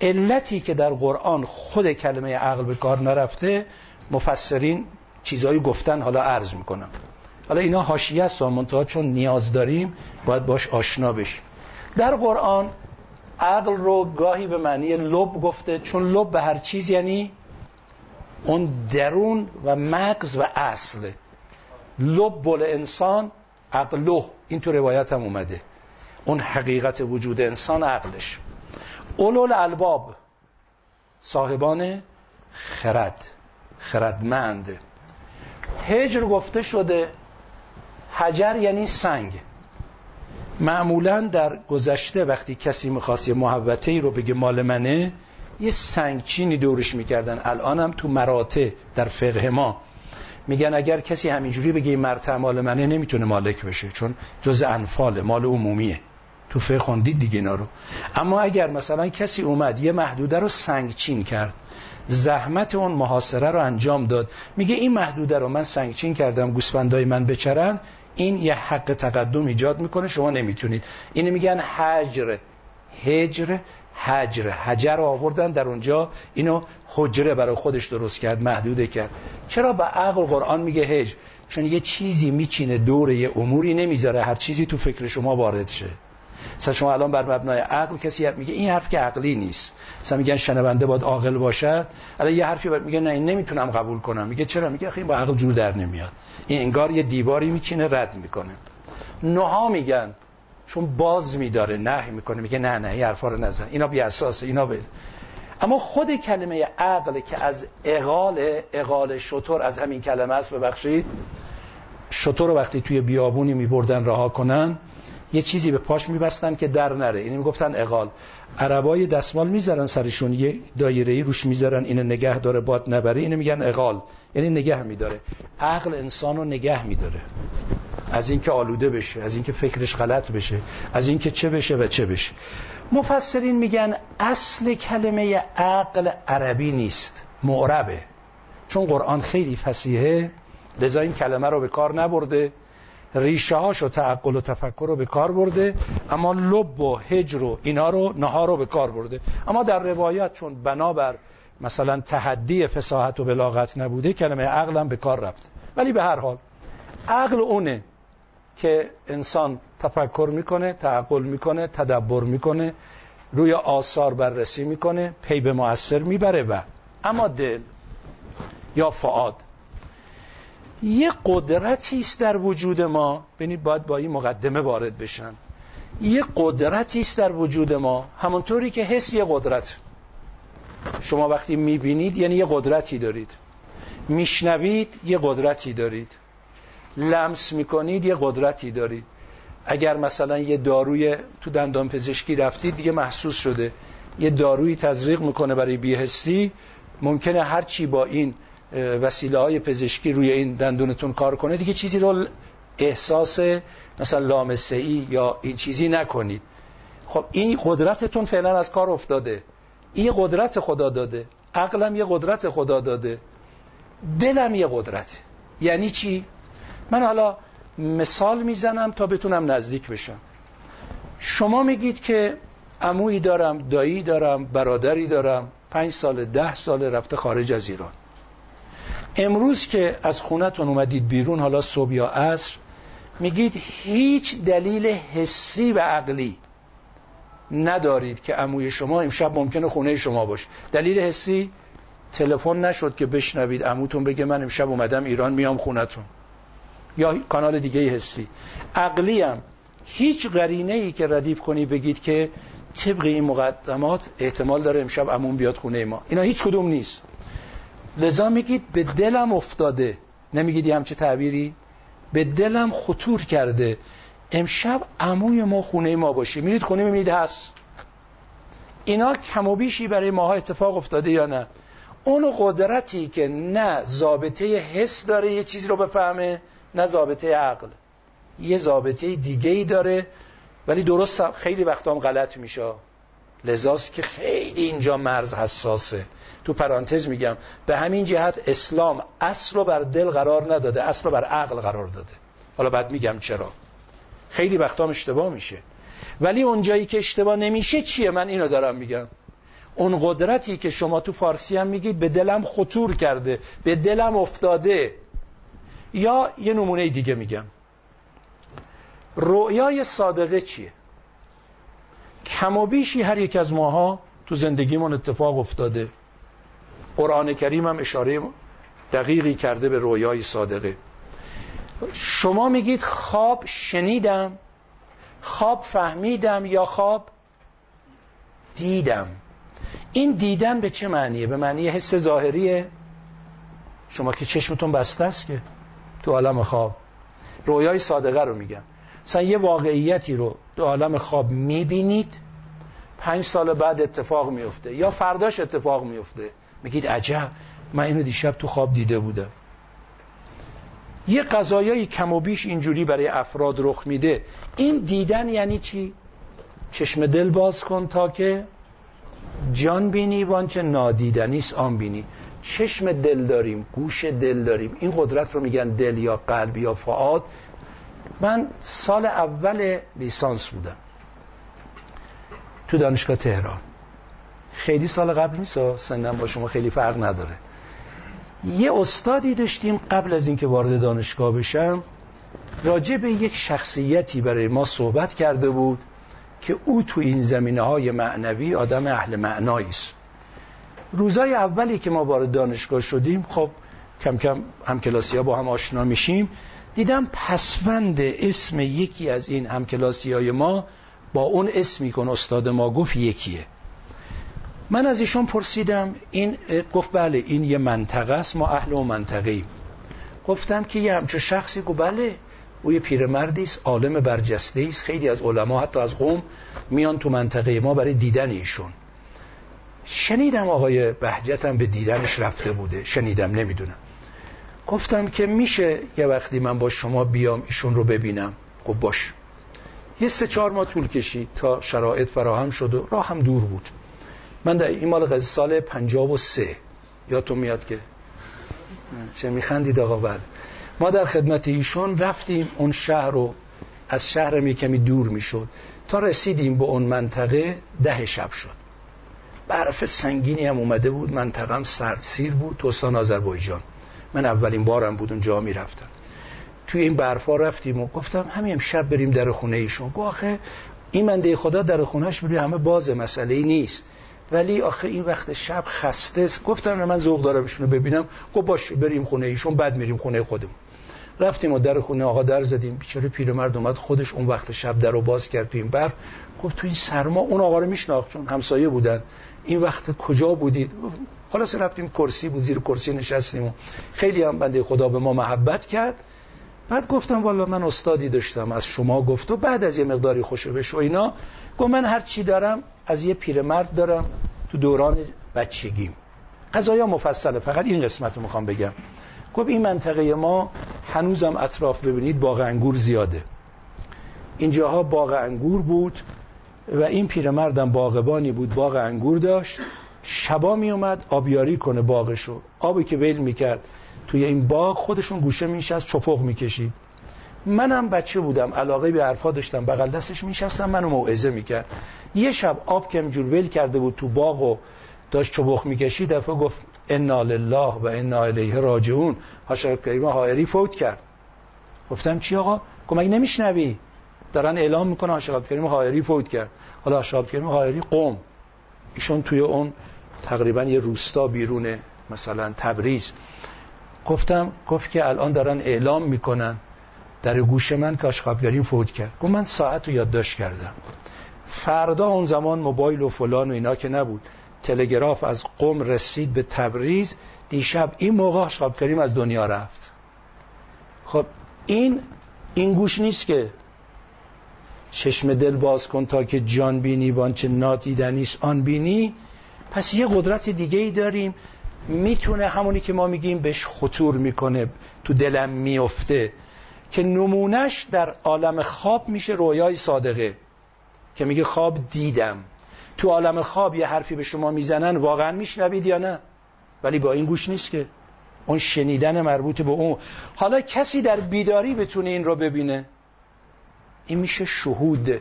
علتی که در قرآن خود کلمه عقل به کار نرفته مفسرین چیزایی گفتن حالا عرض می‌کنم. حالا اینا حاشیه است منتها چون نیاز داریم باید باش آشنا بشیم. در قرآن عقل رو گاهی به معنی لب گفته چون لب به هر چیز یعنی اون درون و مغز و اصل. لب بول انسان عقله. این تو روایت هم اومده. اون حقیقت وجود انسان عقلش. اولول الباب صاحبان خرد خردمند. هجر گفته شده حجر یعنی سنگ. معمولا در گذشته وقتی کسی می‌خواست یه محبته ای رو بگه مال منه یه سنگچینی دورش می‌کردن. الان هم تو مراتع در فقه ما میگن اگر کسی همینجوری بگه این مرتع مال منه نمی‌تونه مالک بشه چون جز انفال مال عمومیه. تو فقه خوندید دیگه اینا رو. اما اگر مثلا کسی اومد یه محدوده رو سنگچین کرد زحمت اون محاصره رو انجام داد میگه این محدوده رو من سنگچین کردم گوسفندای من بچرن این یه حق تقدم ایجاد می‌کنه شما نمی‌تونید. اینو میگن حجر. هجر حجر. حجر آوردن در اونجا اینو حجره برای خودش درست کرد محدوده کرد. چرا به عقل قرآن میگه هجر چون یه چیزی میچینه دور یه اموری نمی‌ذاره هر چیزی تو فکر شما وارد شه. مثلا شما الان بر مبنای عقل کسی میگه این حرف که عقلی نیست. مثلا میگن شنونده باید عاقل باشد. الان یه حرفی باید میگه نه این نمی‌تونم قبول کنم. میگه چرا؟ میگه خیلی با عقل جور در نمیاد. این انگار یه دیواری میچینه رد می‌کنه. نوها میگن چون باز میداره نه می‌کنه. میگه نه نه این حرفا رو نزن. اینا بی اساسه اینا به اما خود کلمه عقل که از اقال اقال شطور از همین کلمه است ببخشید. شطور رو وقتی توی بیابونی میبردن رها کنن یه چیزی به پاش میبستن که در نره. اینو می‌گفتن اقال. عربای دستمال می‌ذارن سرشون یه دایره ای روش می‌ذارن اینو نگه داره باد نبره اینو میگن اقال. یعنی نگه میداره. عقل انسانو نگه میداره. از اینکه آلوده بشه از اینکه فکرش غلط بشه از اینکه چه بشه و چه بشه. مفسرین میگن اصل کلمه عقل عربی نیست معربه. چون قرآن خیلی فسیحه لذا این کلمه رو به کار نبرده. ریشه و تعقل و تفکر رو به کار برده اما لب و هجر و اینا رو نها رو به کار برده. اما در روایت چون بنابر مثلا تحدی فساحت و بلاغت نبوده کلمه عقل هم به کار رفته. ولی به هر حال عقل اونه که انسان تفکر می‌کنه تعقل می‌کنه تدبر می‌کنه روی آثار بررسی می‌کنه پی به مؤثر می‌بره و اما دل یا فعاد یه قدرتی است در وجود ما؟ ببینید باید با این مقدمه وارد بشن یه قدرتی است در وجود ما؟ همونطوری که حس یه قدرت. شما وقتی می‌بینید یعنی یه قدرتی دارید. میشنوید یه قدرتی دارید. لمس می‌کنید یه قدرتی دارید. اگر مثلا یه داروی تو دندان پزشکی رفتید دیگه محسوس شده. یه دارویی تزریق می‌کنه برای بیهستی ممکنه هر چی با این وسیله های پزشکی روی این دندونتون کار کنه دیگه چیزی رو احساس مثلا لامسه ای یا این چیزی نکنید. خب این قدرتتون فعلا از کار افتاده. این قدرت خدا داده. عقلم یه قدرت خدا داده. دلم یه قدرت. یعنی چی؟ من حالا مثال می‌زنم تا بتونم نزدیک بشم. شما میگید که عمویی دارم دایی دارم برادری دارم پنج سال ده سال رفته خارج از ایران. امروز که از خونتون اومدید بیرون حالا صبح یا عصر میگید هیچ دلیل حسی و عقلی ندارید که عموی شما امشب ممکنه خونه شما باشه. دلیل حسی؟ تلفن نشد که بشنوید عموتون بگه من امشب اومدم ایران میام خونتون. یا کانال دیگه حسی. عقلی هم هیچ قرینه ای که ردیف کنی بگید که طبق این مقدمات احتمال داره امشب عموم بیاد خونه ما. اینا هیچ کدوم نیست. لذا میگید به دلم افتاده. نمیگید همچه تعبیری؟ به دلم خطور کرده. امشب عموی ما خونه ما باشه. میرید خونه می‌بینید هست. اینا کم و بیشی برای ماها اتفاق افتاده یا نه؟ اون قدرتی که نه ضابطه حس داره یه چیزی رو بفهمه نه ضابطه عقل. یه ضابطه دیگه ای داره ولی درست خیلی وقتا هم غلط میشه. لذاست که خیلی اینجا مرز حساسه. تو پرانتز میگم به همین جهت اسلام اصل رو بر دل قرار نداده اصل رو بر عقل قرار داده. حالا بعد میگم چرا. خیلی وقتا اشتباه میشه. ولی اونجایی که اشتباه نمیشه چیه؟ من اینو دارم میگم. اون قدرتی که شما تو فارسی هم میگید به دلم خطور کرده به دلم افتاده. یا یه نمونه دیگه میگم. رؤیای صادقه چیه؟ کم و بیشی هر یک از ماها تو زندگیمون اتفاق افتاده. قرآن کریم هم اشاره دقیقی کرده به رویای صادقه. شما میگید خواب شنیدم خواب فهمیدم یا خواب دیدم. این دیدن به چه معنیه؟ به معنی حس ظاهریه؟ شما که چشمتون بسته است که تو عالم خواب. رویای صادقه رو میگم. مثلا یه واقعیتی رو تو عالم خواب می‌بینید پنج سال بعد اتفاق میفته یا فرداش اتفاق میفته. میگید عجب من اینو دیشب تو خواب دیده بودم. یه قضایایی کم و بیش اینجوری برای افراد رخ میده. این دیدن یعنی چی؟ چشم دل باز کن تا که جان بینی وانچه نادیدنیست آن بینی. چشم دل داریم گوش دل داریم. این قدرت رو میگن دل یا قلب یا فعاد. من سال اول لیسانس بودم. تو دانشگاه تهران. خیلی سال قبل نیست سنم با شما خیلی فرق نداره. یه استادی داشتیم قبل از اینکه وارد دانشگاه بشم راجع به یک شخصیتی برای ما صحبت کرده بود که او تو این زمینه های معنوی آدم اهل معنایی است. روزای اولی که ما وارد دانشگاه شدیم خب کم کم همکلاسی ها با هم آشنا میشیم دیدم پسوند اسم یکی از این همکلاسی های ما با اون اسمی کن استاد ما گفت یکیه. من از ایشون پرسیدم این گفت بله این یه منطقه است ما اهل و منطقه ایم. گفتم که یه همچه شخصی گفت بله او یه پیرمردی است عالم برجسته است خیلی از علما حتی از قوم میان تو منطقه ما برای دیدن ایشون. شنیدم آقای بهجتم به دیدنش رفته بوده شنیدم نمی‌دونم. گفتم که میشه یه وقتی من با شما بیام ایشون رو ببینم. گفت باش. یه سه چهار ماه طول کشید تا شرایط فراهم شد و راه هم دور بود. من در این مال سال پنجاب و سه یادتون میاد که. چه میخندید آقا بله. ما در خدمت ایشون رفتیم اون شهر رو از شهر می کمی دور می‌شد. تا رسیدیم به اون منطقه ده شب شد. برف سنگینی هم اومده بود منطقه هم سیر بود توستان آذربایجان. من اولین بارم بود اونجا می‌رفتم. توی این برفا رفتیم و گفتم همین شب بریم در خونه ایشون. گفت آخه این منده خدا در خونهش بری همه باز مسئله ای نیست. ولی آخه این وقت شب خسته است. گفتم من ذوق دارم ایشونو ببینم. گفت باش بریم خونه ایشون بعد میریم خونه خودمون. رفتیم و در خونه آقا در زدیم. بیچاره پیرمرد اومد خودش اون وقت شب در رو باز کرد تو این برف گفت تو این سرما اون آقا رو میشناخت چون همسایه بودن. این وقت کجا بودید؟ خلاص رفتیم کرسی بود زیر کرسی نشستیم و خیلی هم بنده خدا به ما محبت کرد. بعد گفتم والا من استادی داشتم از شما گفت و بعد از یه مقداری خوشو و اینا. گفت من هر چی دارم از یه پیرمرد دارم تو دوران بچگیم. قضایا مفصله فقط این قسمت رو می‌خوام بگم. گفت این منطقه ما هنوزم اطراف ببینید باغ انگور زیاده. اینجاها باغ انگور بود و این پیرمردم باغبانی بود باغ انگور داشت. شبا می اومد آبیاری کنه باغشو. آبی که ویل می‌کرد توی این باغ خودشون گوشه میشست چپق می‌کشید. منم بچه بودم علاقه به حرفا داشتم بغل دستش میشستم منو موعظه می‌کرد. یه شب آب که جور ویل کرده بود تو باغ و داشت چبخ می‌کشید دفعه گفت انا لله و انا الیه راجعون حضرت کریم حائری فوت کرد. گفتم چی آقا؟ کمک نمیشنوی؟ دارن اعلام می‌کنه حضرت کریم حائری فوت کرد. حالا حضرت کریم حائری قوم. ایشون توی اون تقریبا یه روستا بیرونه مثلا تبریز. گفتم گفت که الان دارن اعلام می‌کنن. در گوش من که فوت کرد. گفت من ساعت رو یادداشت کردم. فردا اون زمان موبایل و فلان و اینا که نبود. تلگراف از قم رسید به تبریز. دیشب این موقع آشقاب کریم از دنیا رفت. خب این این گوش نیست که چشم دل باز کن تا که جان بینی بانچه نادیدنیست آن بینی. پس یه قدرت دیگه ای داریم. می‌تونه همونی که ما میگیم بهش خطور می‌کنه تو دلم میفته که نمونش در عالم خواب میشه رویای صادقه که میگه خواب دیدم. تو عالم خواب یه حرفی به شما می‌زنن واقعا میشنوید یا نه؟ ولی با این گوش نیست که. اون شنیدن مربوط به اون. حالا کسی در بیداری بتونه این رو ببینه؟ این میشه شهود.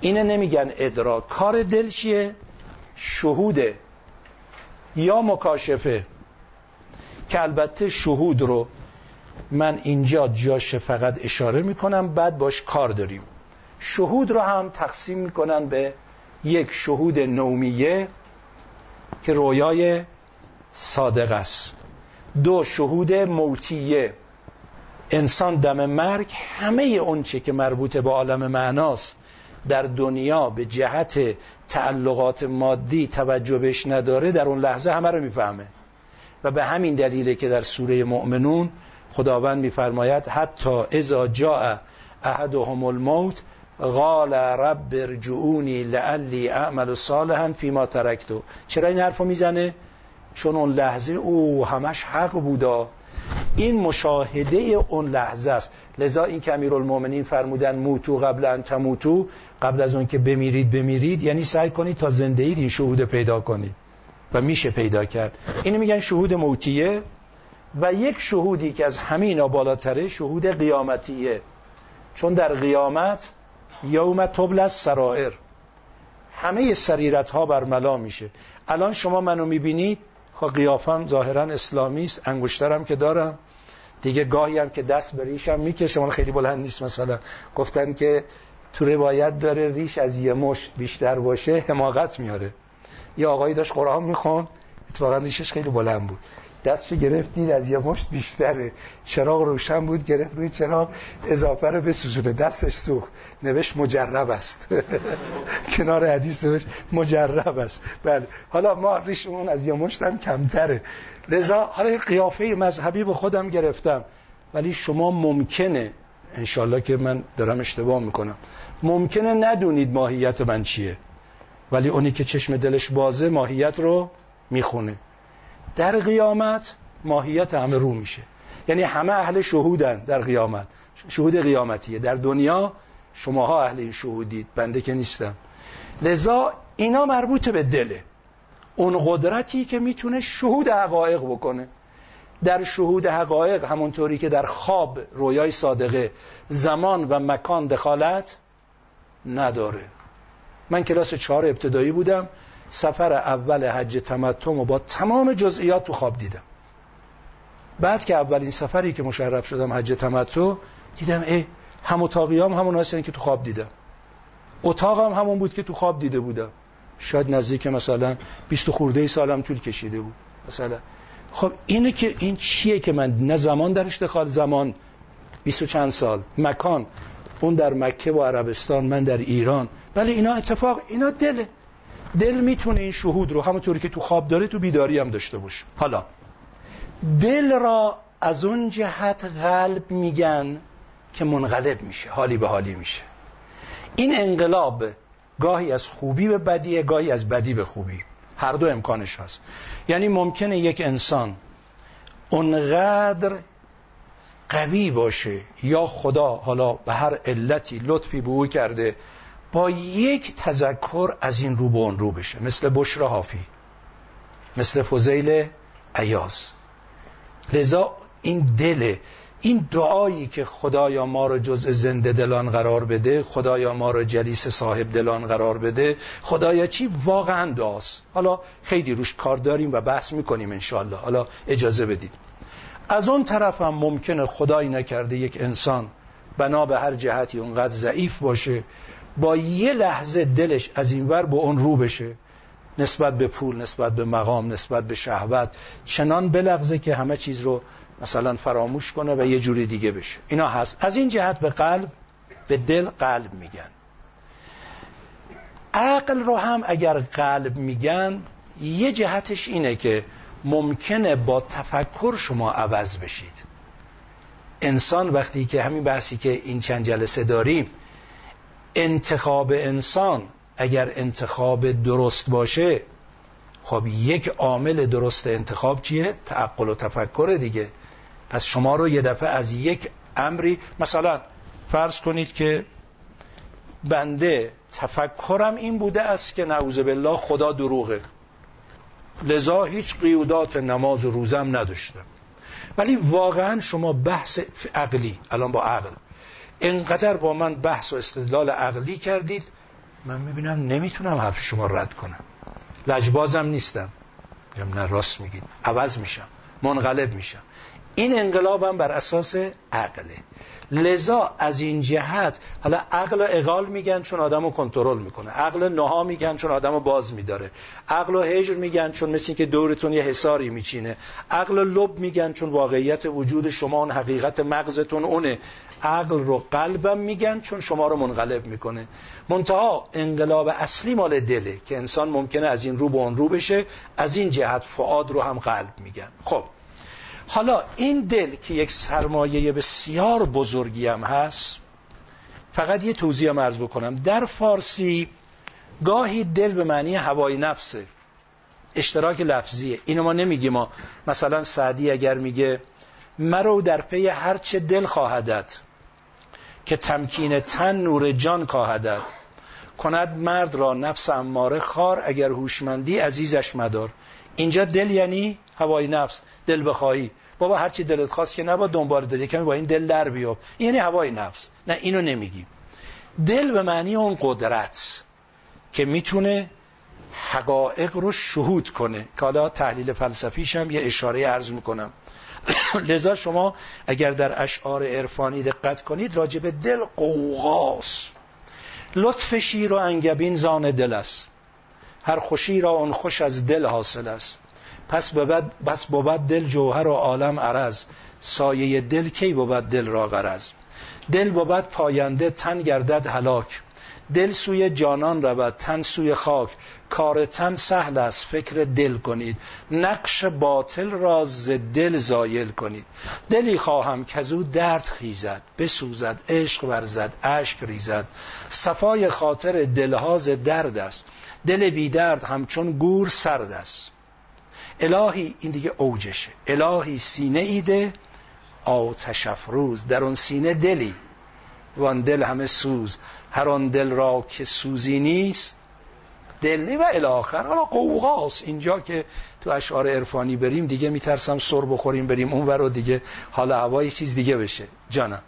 اینه نمیگن ادراک. کار دل چیه؟ شهوده. یا مکاشفه. که البته شهود رو من اینجا جاش فقط اشاره می‌کنم بعد باش کار داریم. شهود رو هم تقسیم می‌کنن به یک شهود نومیه که رویای صادق است. دو شهود موتیه. انسان دم مرگ همه اونچه که مربوط به عالم معناست در دنیا به جهت تعلقات مادی توجه نداره در اون لحظه همه رو می‌فهمه. و به همین دلیله که در سوره مؤمنون خداوند میفرماید حتی اذا جاء احدهم الموت قال رب ارجعونی لعلی اعمل صالحا فيما ترکتو چرا این حرفو می‌زنه؟ چون اون لحظه او همش حق بودا. این مشاهده اون لحظه است. لذا این که امیرالمومنین فرمودن موتو قبل ان تموتو قبل از اون که بمیرید بمیرید یعنی سعی کنید تا زنده اید این شهود پیدا کنید. و میشه پیدا کرد. اینو میگن شهود موتیه. و یک شهودی که از همین بالاتره شهود قیامتیه. چون در قیامت یوم تبل از سرائر همه سریرت ها برملا میشه. الان شما منو می‌بینید. خب قیافم ظاهرا اسلامی است انگشترم که دارم. دیگه گاهی هم که دست به ریشم می‌کشه خیلی بلند نیست مثلا. گفتن که تو روایت داره ریش از یه مشت بیشتر باشه حماقت میاره. یه آقایی داشت قرآن میخون اتفاقا ریشش خیلی بلند بود. دستش گرفت دید از یه مشت بیشتره. چراغ روشن بود گرفت روی چراغ اضافه رو بسوزونه. دستش سوخت. نوشت مجرب است. کنار حدیث نوشت مجرب است. بله. حالا ما ریشمون از یه مشت هم کمتره. لذا حالا قیافه مذهبی به خودم گرفتم. ولی شما ممکنه انشالله که من دارم اشتباه می‌کنم. ممکنه ندونید ماهیت من چیه. ولی اونی که چشم دلش بازه ماهیت رو می‌خونه. در قیامت ماهیت همه رو میشه. یعنی همه اهل شهودن در قیامت. شهود قیامتیه. در دنیا شماها اهل این شهودید. بنده که نیستم. لذا اینا مربوط به دله. اون قدرتی که می‌تونه شهود حقایق بکنه. در شهود حقایق همونطوری که در خواب رویای صادقه زمان و مکان دخالت نداره. من کلاس چهار ابتدایی بودم. سفر اول حج تمتم و با تمام جزئیات تو خواب دیدم. بعد که اولین سفری که مشرف شدم حج تمتع دیدم ای هم اتاقیام همون هستن که تو خواب دیدم. اتاقم همون بود که تو خواب دیده بودم. شاید نزدیک مثلا 20 خورده سالم طول کشیده بود. مثلا. خب اینه که این چیه که من نه زمان درش دخال زمان 20 چند سال. مکان. اون در مکه و عربستان من در ایران. ولی اینا اتفاق اینا دله. دل می‌تونه این شهود رو همونطوری که تو خواب داره تو بیداری هم داشته باشه. حالا دل را از اون جهت قلب میگن که منقلب میشه حالی به حالی میشه. این انقلاب گاهی از خوبی به بدی گاهی از بدی به خوبی. هر دو امکانش هست. یعنی ممکنه یک انسان اونقدر قوی باشه یا خدا حالا به هر علتی لطفی به او کرده با یک تذکر از این رو به اون رو بشه. مثل بشرا حافی مثل فضیل عیاز لذا این دل این دعایی که خدایا ما رو جزء زنده دلان قرار بده خدایا ما رو جلیس صاحب دلان قرار بده خدایا چی؟ واقعا دعاست. حالا خیلی روش کار داریم و بحث می‌کنیم انشالله حالا اجازه بدید. از اون طرف هم ممکنه خدایی نکرده یک انسان بنا به هر جهتی اونقدر ضعیف باشه با یه لحظه دلش از این ور به اون رو بشه. نسبت به پول نسبت به مقام نسبت به شهوت. چنان بلغزه که همه چیز رو مثلا فراموش کنه و یه جوری دیگه بشه. اینا هست. از این جهت به قلب به دل قلب میگن. عقل رو هم اگر قلب میگن یه جهتش اینه که ممکنه با تفکر شما عوض بشید. انسان وقتی که همین بحثی که این چند جلسه داریم انتخاب انسان اگر انتخاب درست باشه خب یک عامل درست انتخاب چیه؟ تعقل و تفکر دیگه. پس شما رو یه دفعه از یک امری مثلا فرض کنید که بنده تفکرم این بوده است که نعوذ بالله خدا دروغه. لذا هیچ قیودات نماز و روزم نداشتم. ولی واقعا شما بحث عقلی الان با عقل. انقدر با من بحث و استدلال عقلی کردید من می‌بینم نمی‌تونم حرف شما رد کنم. لجبازم نیستم. میگم نه راست میگید. عوض میشم. منقلب میشم. این انقلابم بر اساس عقله. لذا از این جهت حالا عقل و اقال میگن چون آدم رو کنترل می‌کنه. عقل نها میگن چون آدم رو باز میداره. عقل و هجر میگن چون مثل که دورتون یه حساری میچینه. عقل و لب میگن چون واقعیت وجود شما اون حقیقت مغزتون اونه. عقل رو قلبم میگن چون شما رو منقلب می‌کنه. منتها انقلاب اصلی مال دله که انسان ممکنه از این رو به اون رو بشه از این جهت فعاد رو هم قلب میگن. خب حالا این دل که یک سرمایه بسیار بزرگی هم هست فقط یه توضیح هم بکنم. در فارسی گاهی دل به معنی هوای نفسه اشتراک لفظیه. اینو ما نمیگیم. ما مثلا سعدی اگر میگه مرو در پی هرچه دل خواهدت. که تمکین تن نور جان خواهدت کند مرد را نفس اماره خار اگر هوشمندی عزیزش مدار. اینجا دل یعنی هوای نفس دل بخواهی. بابا هر چی دلت خواست که نبا دنبال داری کمی با این دل در بیاب. یعنی هوای نفس. نه اینو نمیگیم. دل به معنی اون قدرت که می‌تونه حقایق رو شهود کنه. که حالا تحلیل فلسفیش هم یه اشاره عرض می‌کنم. لذا شما اگر در اشعار عرفانی دقت کنید راجب دل قوغاست لطف شیر و انگبین زان دل است. هر خوشی را اون خوش از دل حاصل است. پس بود بس بود دل جوهر و عالم عرض. سایه دل کی بود دل را غرض؟ دل بود پاینده تن گردد هلاک. دل سوی جانان رود تن سوی خاک. کار تن سهل است فکر دل کنید. نقش باطل را ز دل زایل کنید. دلی خواهم که او درد خیزد بسوزد عشق ورزد اشک ریزد. صفای خاطر دلهاز درد است. دل بی درد همچون گور سرد است. الهی این دیگه اوجشه. الهی سینه ایده آتش افروز. در اون سینه دلی وان دل همه سوز. هر آن دل را که سوزی نیست دلی و الاخر حالا قوقاست. اینجا که تو اشعار عرفانی بریم دیگه میترسم سر بخوریم بریم اون ور دیگه حالا هوای چیز دیگه بشه. جانم.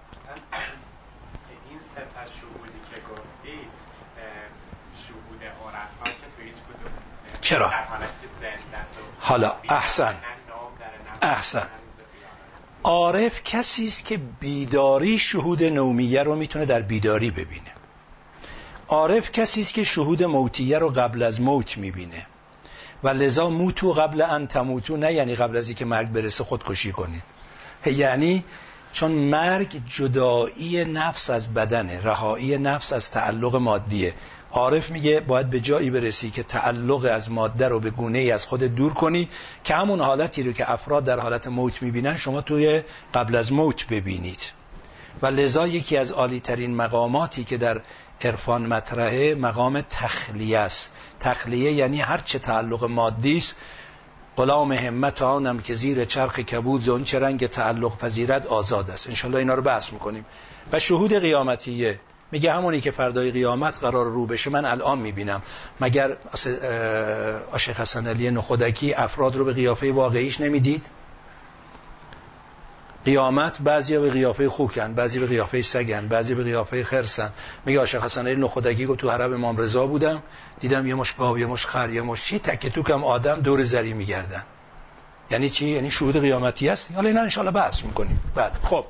چرا؟ حالا احسن. احسن. عارف کسی است که بیداری شهود نومیه رو می‌تونه در بیداری ببینه. عارف کسی است که شهود موتیه رو قبل از موت می‌بینه. و لذا موتو قبل ان تموتو نه یعنی قبل از اینکه مرگ برسه خودکشی کنید. یعنی چون مرگ جدایی نفس از بدنه رهایی نفس از تعلق مادیه. عارف میگه باید به جایی برسی که تعلق از ماده رو به گونه ای از خود دور کنی که همون حالتی رو که افراد در حالت موت می‌بینن شما توی قبل از موت ببینید. و لذا یکی از عالی ترین مقاماتی که در عرفان مطرحه مقام تخلیه است. تخلیه یعنی هر چه تعلق مادی است. غلام همت آنم که زیر چرخ کبود زون چه رنگ تعلق پذیرد آزاد است. انشالله اینا رو بحث می‌کنیم. و شهود قیامتیه. میگه همونی که فردای قیامت قرار رو بشه من الان می‌بینم. مگر آشق حسن علی نخودکی افراد رو به قیافه واقعیش نمی‌دید؟ قیامت بعضی به قیافه خوکن بعضی به قیافه سگن بعضی به قیافه خرسن. میگه عاشق حسن علی نخودکی گفت تو حرم امام رضا بودم. دیدم یه مش گاو یه مش خر یه مش چی تک توکم آدم دور زری میگردن. یعنی چی؟ یعنی شهود قیامتی است حالا اینا ان بحث می‌کنیم. بعد خب.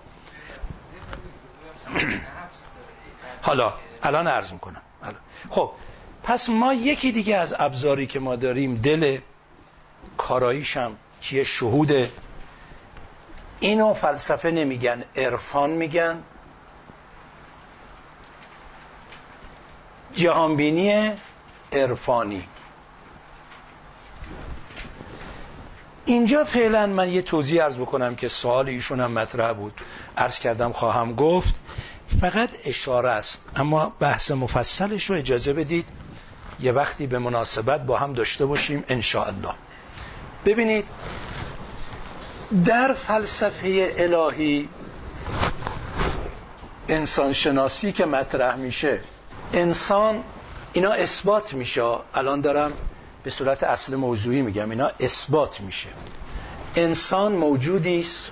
حالا الان عرض می‌کنم. خب پس ما یکی دیگه از ابزاری که ما داریم دل کاراییشم چیه؟ شهوده اینو فلسفه نمیگن عرفان میگن. جهانبینی عرفانی. اینجا فعلا من یه توضیح ارز بکنم که سوال ایشون هم مطرح بود. عرض کردم خواهم گفت. فقط اشاره است اما بحث مفصلش رو اجازه بدید. یه وقتی به مناسبت با هم داشته باشیم الله ببینید در فلسفه الهی انسان شناسی که مطرح میشه انسان اینا اثبات میشه. الان دارم به صورت اصل موضوعی میگم اینا اثبات میشه. انسان موجودی است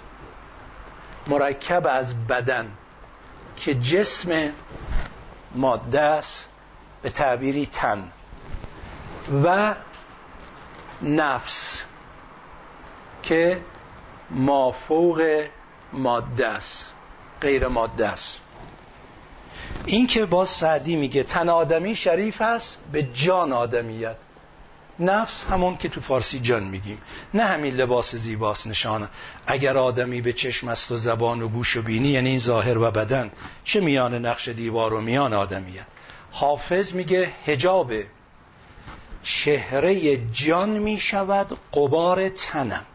مرکب از بدن که جسم ماده است به تعبیری تن و نفس که مافوق ماده است غیر ماده است. این که باز سعدی میگه تن آدمی شریف است به جان آدمیت. نفس همون که تو فارسی جان میگیم. نه همین لباس زیباست نشانه اگر آدمی به چشم است و زبان و گوش و بینی یعنی این ظاهر و بدن چه میان نقش دیوار و میان آدمیت؟ حافظ میگه هجاب چهره جان می‌شود قبار تنم.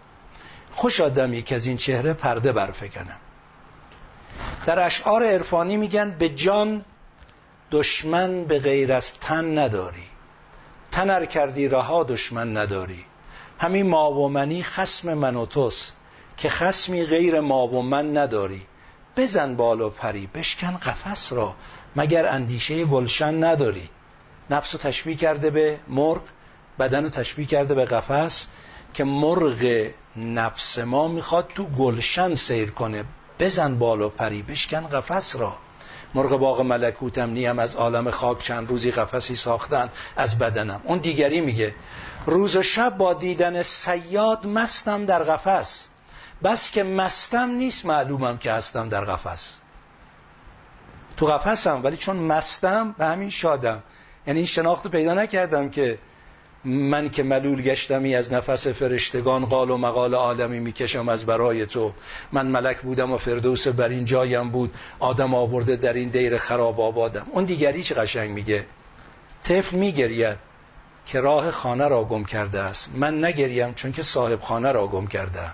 خوش آدمی که از این چهره پرده برفکنم در اشعار عرفانی میگن به جان دشمن به غیر از تن نداری. تنر کردی رها دشمن نداری. همین ما و منی خسم من و توست که خسمی غیر ما و من نداری. بزن بال و پری بشکن قفس را مگر اندیشه گلشن نداری. نفس رو تشبیه کرده به مرغ بدن رو تشبیه کرده به قفس. که مرغ نفس ما می‌خواد تو گلشن سیر کنه. بزن بال و پری بشکن قفس را. مرغ باغ ملکوتم نیم از عالم خاک چند روزی قفسی ساختن از بدنم. اون دیگری میگه روز و شب با دیدن سیاد مستم در قفس. بس که مستم نیست معلومم که هستم در قفس. تو قفسم ولی چون مستم به همین شادم. یعنی این شناخت پیدا نکردم که من که ملول گشتمی از نفس فرشتگان قال و مقال عالمی می‌کشم از برای تو. من ملک بودم و فردوس بر این جایم بود. آدم آورده در این دیر خراب آبادم. اون دیگری چه قشنگ میگه؟ طفل میگرید که راه خانه را گم کرده است. من نگریم چون که صاحب خانه را گم کرده.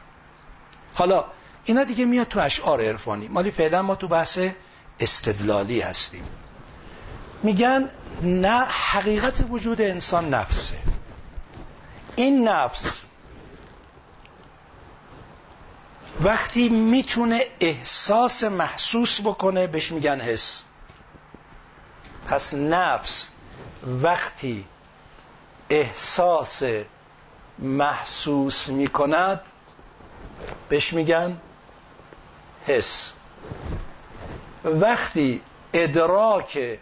حالا اینا دیگه میاد تو اشعار عرفانی. مالی فعلا ما تو بحث استدلالی هستیم. میگن نه حقیقت وجود انسان نفسه. این نفس وقتی می‌تونه احساس محسوس بکنه بهش میگن حس. پس نفس وقتی احساس محسوس می‌کند بهش میگن حس. وقتی ادراک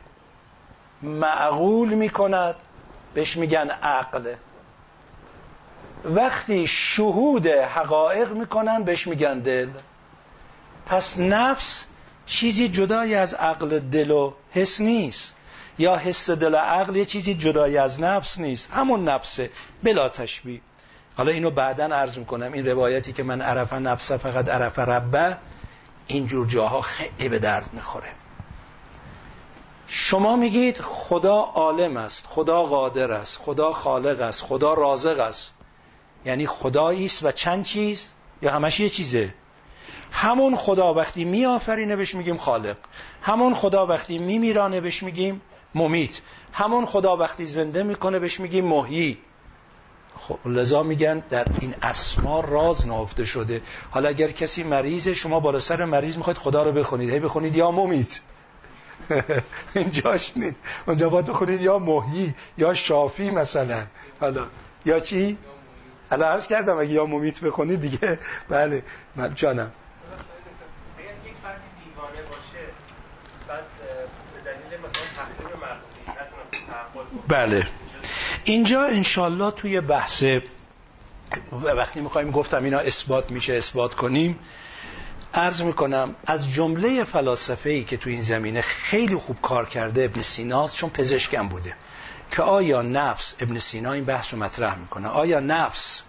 معقول می‌کند بهش میگن عقل. وقتی شهود حقایق می‌کنن بهش میگن دل. پس نفس چیزی جدای از عقل دل و حس نیست. یا حس دل و عقل یه چیزی جدای از نفس نیست. همون نفسه بلا تشبیه. حالا اینو بعدا عرض می‌کنم. این روایتی که من عرف نفسه فقط عرف ربه اینجور جاها خیلی به درد می‌خوره. شما میگید خدا عالم است خدا قادر است خدا خالق است خدا رازق است. یعنی خدایی است و چند چیز؟ یا همش یه چیزه. همون خدا وقتی میآفرینه بهش میگیم خالق. همون خدا وقتی میمیرانه بهش میگیم ممیت. همون خدا وقتی زنده می‌کنه بهش میگیم محیی. خب لذا میگن در این اسما راز نهفته شده. حالا اگر کسی مریضه شما بالا سر مریض می‌خواید خدا رو بخونید. هی بخونید یا ممیت. اینجاش نیست. اونجا باید بخونید یا محیی یا شافی مثلا. حالا یا چی؟ حالا عرض کردم اگه یا ممیت بخونید دیگه بله. من جانم. بله. اینجا انشالله توی بحث وقتی می‌خوایم گفتم اینا اثبات میشه اثبات کنیم عرض می‌کنم از جمله فلاسفه ای که تو این زمینه خیلی خوب کار کرده ابن سینا چون پزشکم بوده. که آیا نفس ابن سینا این بحث رو مطرح می‌کنه؟ آیا نفس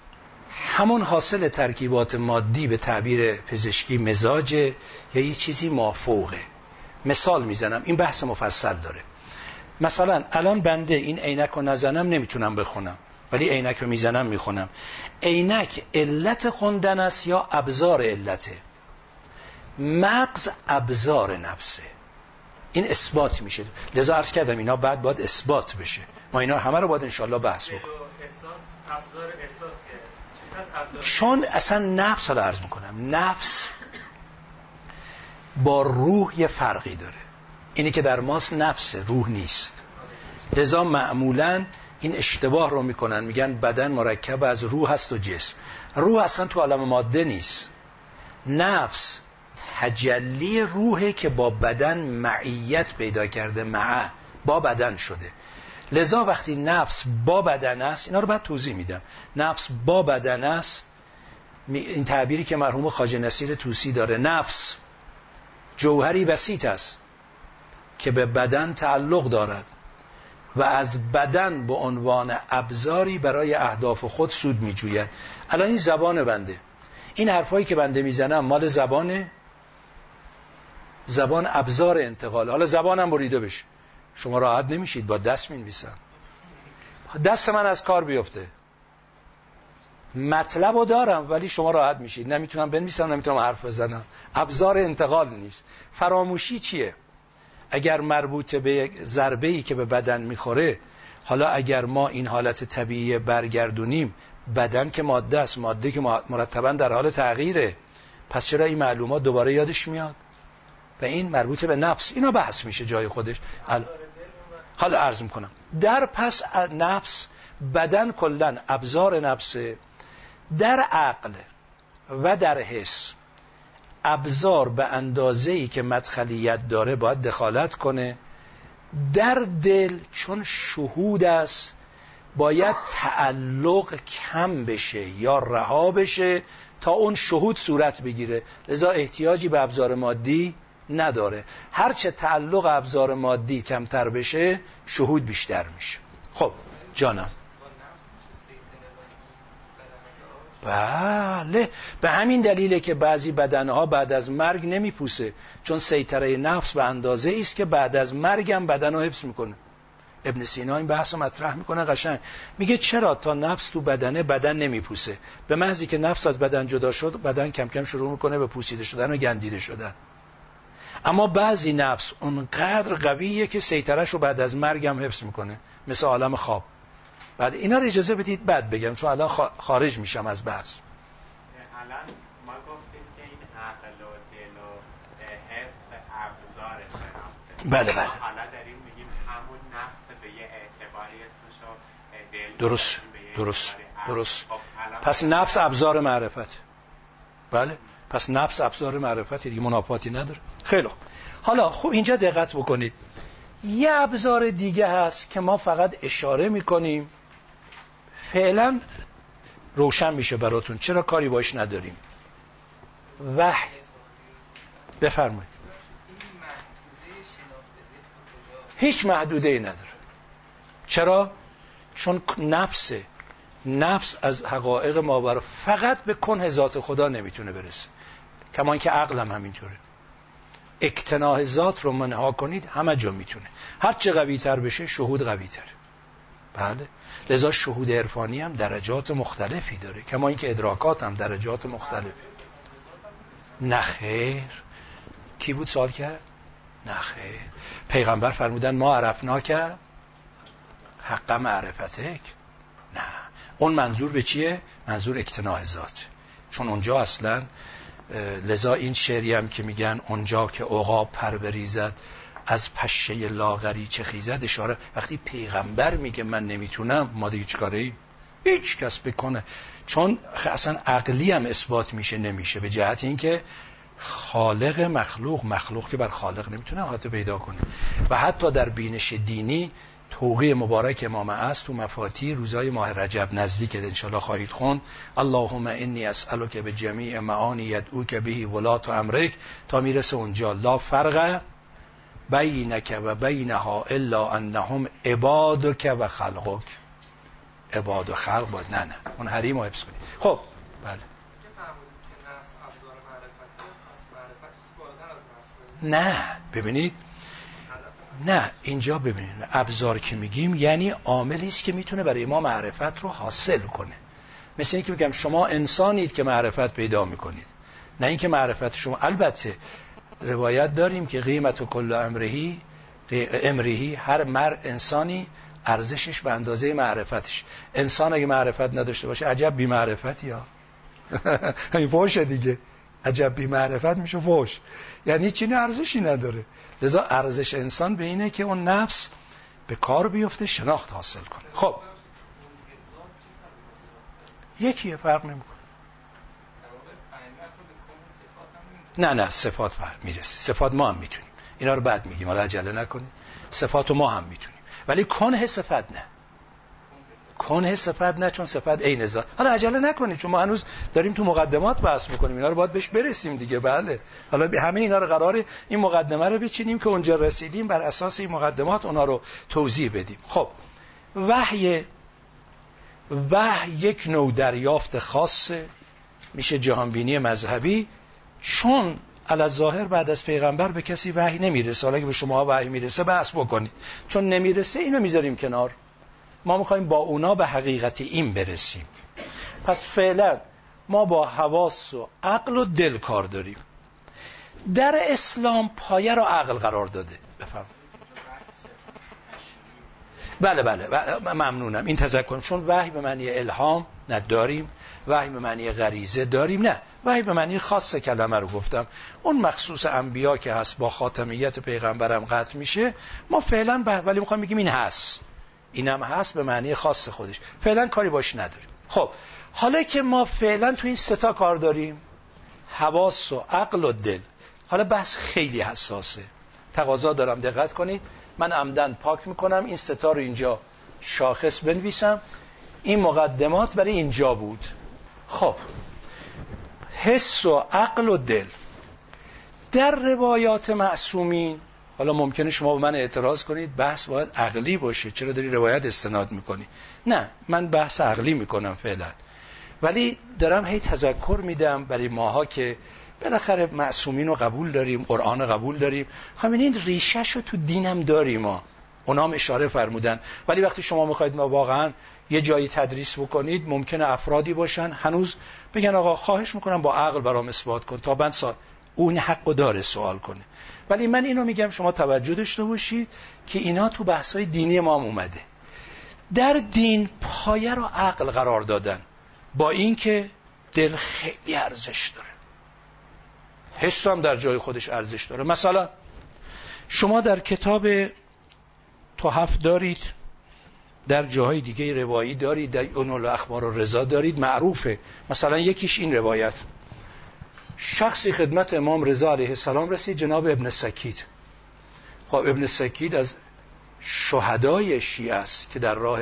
همون حاصل ترکیبات مادی به تعبیر پزشکی مزاجه یا یه چیزی مافوقه؟ مثال می‌زنم این بحث مفصل داره. مثلا الان بنده این عینک رو نزنم نمی‌تونم بخونم ولی عینک رو می‌زنم می‌خونم. عینک علت خوندن است یا ابزار علته؟ مغز ابزار نفسه. این اثبات میشه. لذا عرض کردم اینا بعد باید اثبات بشه. ما اینا همه رو باید انشالله بحث بکنیم. چون اصلا نفس رو عرض می‌کنم. نفس با روح یه فرقی داره. اینی که در ماست نفس روح نیست. لذا معمولا این اشتباه رو می‌کنن. میگن بدن مرکب از روح هست و جسم. روح اصلا تو عالم ماده نیست. نفس تجلی روحه که با بدن معیت پیدا کرده مع با بدن شده. لذا وقتی نفس با بدن است اینا رو بعد توضیح میدم. نفس با بدن است این تعبیری که مرحوم خاج نصیر توسی داره. نفس جوهری بسیط است که به بدن تعلق دارد و از بدن به عنوان ابزاری برای اهداف خود سود میجوید. الان این زبان بنده. این حرفایی که بنده می‌زنم مال زبانه زبان ابزار انتقال. حالا زبانم بریده بشه. شما راحت نمیشید با دست می‌نویسم. دست من از کار بیفته. مطلب رو دارم ولی شما راحت میشید. نمی‌تونم بنویسم نمی‌تونم حرف بزنم. ابزار انتقال نیست. فراموشی چیه؟ اگر مربوط به یک ضربه ای که به بدن می‌خوره حالا اگر ما این حالت طبیعی برگردونیم بدن که ماده است ماده که مرتبا در حال تغییره. پس چرا این معلومات دوباره یادش میاد؟ و این مربوط به نفس. اینا بحث میشه جای خودش. حالا عرض می‌کنم. در پس نفس بدن کلا ابزار نفسه در عقل و در حس ابزار به اندازه ای که مدخلیت داره باید دخالت کنه. در دل چون شهود است باید تعلق کم بشه یا رها بشه تا اون شهود صورت بگیره. لذا احتیاجی به ابزار مادی نداره. هرچه تعلق ابزار مادی کمتر بشه شهود بیشتر میشه. خب جانم. بله. به همین دلیله که بعضی بدنها بعد از مرگ نمیپوسه چون سیطره نفس به اندازه است که بعد از مرگم بدن رو حفظ می‌کنه. ابن سینا این بحث رو مطرح می‌کنه قشنگ. میگه چرا تا نفس تو بدنه بدن نمیپوسه؟ به محضی که نفس از بدن جدا شد بدن کم کم شروع می‌کنه به پوسیده شدن و گندیده شدن. اما بعضی نفس اونقدر قویه که سیطرش رو بعد از مرگم حفظ می‌کنه. مثل عالم خواب. بعد اینا رو اجازه بدید بعد بگم چون الان خارج میشم از بحث. الان ما گفتیم که این عقل و دل و حس ابزار شناخته. بله بله. حالا داریم میگیم همون نفس به یه اعتباری اسمشو دل درست درست درست. خب پس نفس ابزار معرفت. بله پس نفس ابزار معرفت دیگه منافاتی نداره. خیلی حالا خوب اینجا دقت بکنید. یه ابزار دیگه هست که ما فقط اشاره می‌کنیم. فعلا روشن میشه براتون. چرا کاری باش نداریم؟ وحی. بفرمایید. هیچ محدوده ای نداره. چرا؟ چون نفس نفس از حقایق ما فقط به کنه ذات خدا نمی‌تونه برسه. کمان که عقلم همینطوره. اکتناه ذات رو منها کنید همه جا می‌تونه. هر چه قوی تر بشه شهود قوی تر بله. لذا شهود عرفانی هم درجات مختلفی داره کما اینکه ادراکات هم درجات مختلف نخیر کی بود سال کرد؟ نخیر پیغمبر فرمودن ما عرفنا که حق معرفتک نه. اون منظور به چیه؟ منظور اکتناع ذات. چون اونجا اصلا لذا این شعری هم که میگن اونجا که عقاب پر بریزد از پشه لاغری چه خیزد؟ اشاره وقتی پیغمبر میگه من نمی‌تونم ما دیگه چیکاره هیچ کس بکنه. چون اصلا عقلی هم اثبات میشه نمیشه. به جهت اینکه خالق مخلوق مخلوق که بر خالق نمی‌تونه حتی پیدا کنه. و حتی در بینش دینی توقی مبارک امام است تو مفاتی روزای ماه رجب نزدیک انشالله خواهید خون اللهم انی اسألک به جمیع معانی یدعو که بهی ولات و امرک. تا می‌رسه اونجا لا فرق بینک و بینها الا انهم عبادک و خلقک. عباد و خلق باید نه نه. اون حریم رو حفظ کنید. خب بله. نه. ببینید نه اینجا ببینید ابزار که میگیم یعنی عاملی است که می‌تونه برای ما معرفت رو حاصل کنه. مثل اینکه بگم شما انسانید که معرفت پیدا می‌کنید. نه اینکه معرفت شما البته روایت داریم که قیمت و کل امرهی امرهی هر مر انسانی ارزشش به اندازه معرفتش. انسان اگه معرفت نداشته باشه عجب بی معرفت یا؟ همین فوش دیگه. عجب بی معرفت میشه فوش یعنی چینی ارزشی نداره. لذا ارزش انسان به اینه که اون نفس به کار بیفته شناخت حاصل کنه. خب. یکی فرق نمی‌کنه. نه نه صفات فرق می‌رسه. صفات ما هم می‌تونیم. اینا رو بعد میگیم. حالا عجله نکنید. صفات ما هم می‌تونیم. ولی کنه صفت نه. کنه صفت نه چون صفت عین ذات حالا عجله نکنید چون ما هنوز داریم تو مقدمات بحث می‌کنیم. اینا رو باید بهش برسیم دیگه بله. حالا همه اینا رو قراره این مقدمه رو بچینیم که اونجا رسیدیم بر اساس این مقدمات اونا رو توضیح بدیم. خب وحی وحی یک نوع دریافت خاصه میشه جهانبینی مذهبی چون علا ظاهر بعد از پیغمبر به کسی وحی نمی‌رسه. حالا که به شما وحی می‌رسه بحث بکنید. چون نمی‌رسه اینو می‌ذاریم کنار. ما می‌خوایم با اونا به حقیقت این برسیم. پس فعلا ما با حواس و عقل و دل کار داریم. در اسلام پایه رو عقل قرار داده. بفهم بله بله. ممنونم. این تذکرم چون وحی به معنی الهام نداریم وحی به معنی غریزه داریم نه. وحی به معنی خاص کلمه رو گفتم. اون مخصوص انبیا که هست با خاتمیت پیغمبرم قطع میشه ما فعلا ولی می‌خوایم بگیم این هست. اینم هست به معنی خاص خودش. فعلا کاری باش نداریم خب حالا که ما فعلا تو این ستا کار داریم حواس و عقل و دل. حالا بحث خیلی حساسه. تقاضا دارم دقت کنید. من عمدن پاک می‌کنم. این ستا رو اینجا شاخص بنویسم. این مقدمات برای اینجا بود. خب حس و عقل و دل. در روایات معصومین حالا ممکنه شما به من اعتراض کنید بحث باید عقلی باشه. چرا داری روایت استناد می‌کنی؟ نه من بحث عقلی می‌کنم فعلا. ولی دارم هی تذکر میدم برای ماها که بالاخره معصومین رو قبول داریم قرآن قبول داریم. خب این ریشش رو تو دینم داریم ما. اونام اشاره فرمودن. ولی وقتی شما می‌خواید ما واقعا یه جایی تدریس بکنید ممکنه افرادی باشن هنوز بگن آقا خواهش می‌کنم با عقل برام اثبات کن تا بند سال اون حق داره سوال کنه. ولی من اینو میگم شما توجه داشته باشید که اینا تو بحثای دینی ما هم اومده. در دین پایه رو عقل قرار دادن. با اینکه دل خیلی ارزش داره. حس هم در جای خودش ارزش داره. مثلا شما در کتاب توحف دارید در جاهای دیگه روایی دارید در اون اخبار و رضا دارید معروفه. مثلا یکیش این روایت. شخصی خدمت امام رضا علیه السلام رسید جناب ابن سکید. خب ابن سکید از شهدای شیعه است که در راه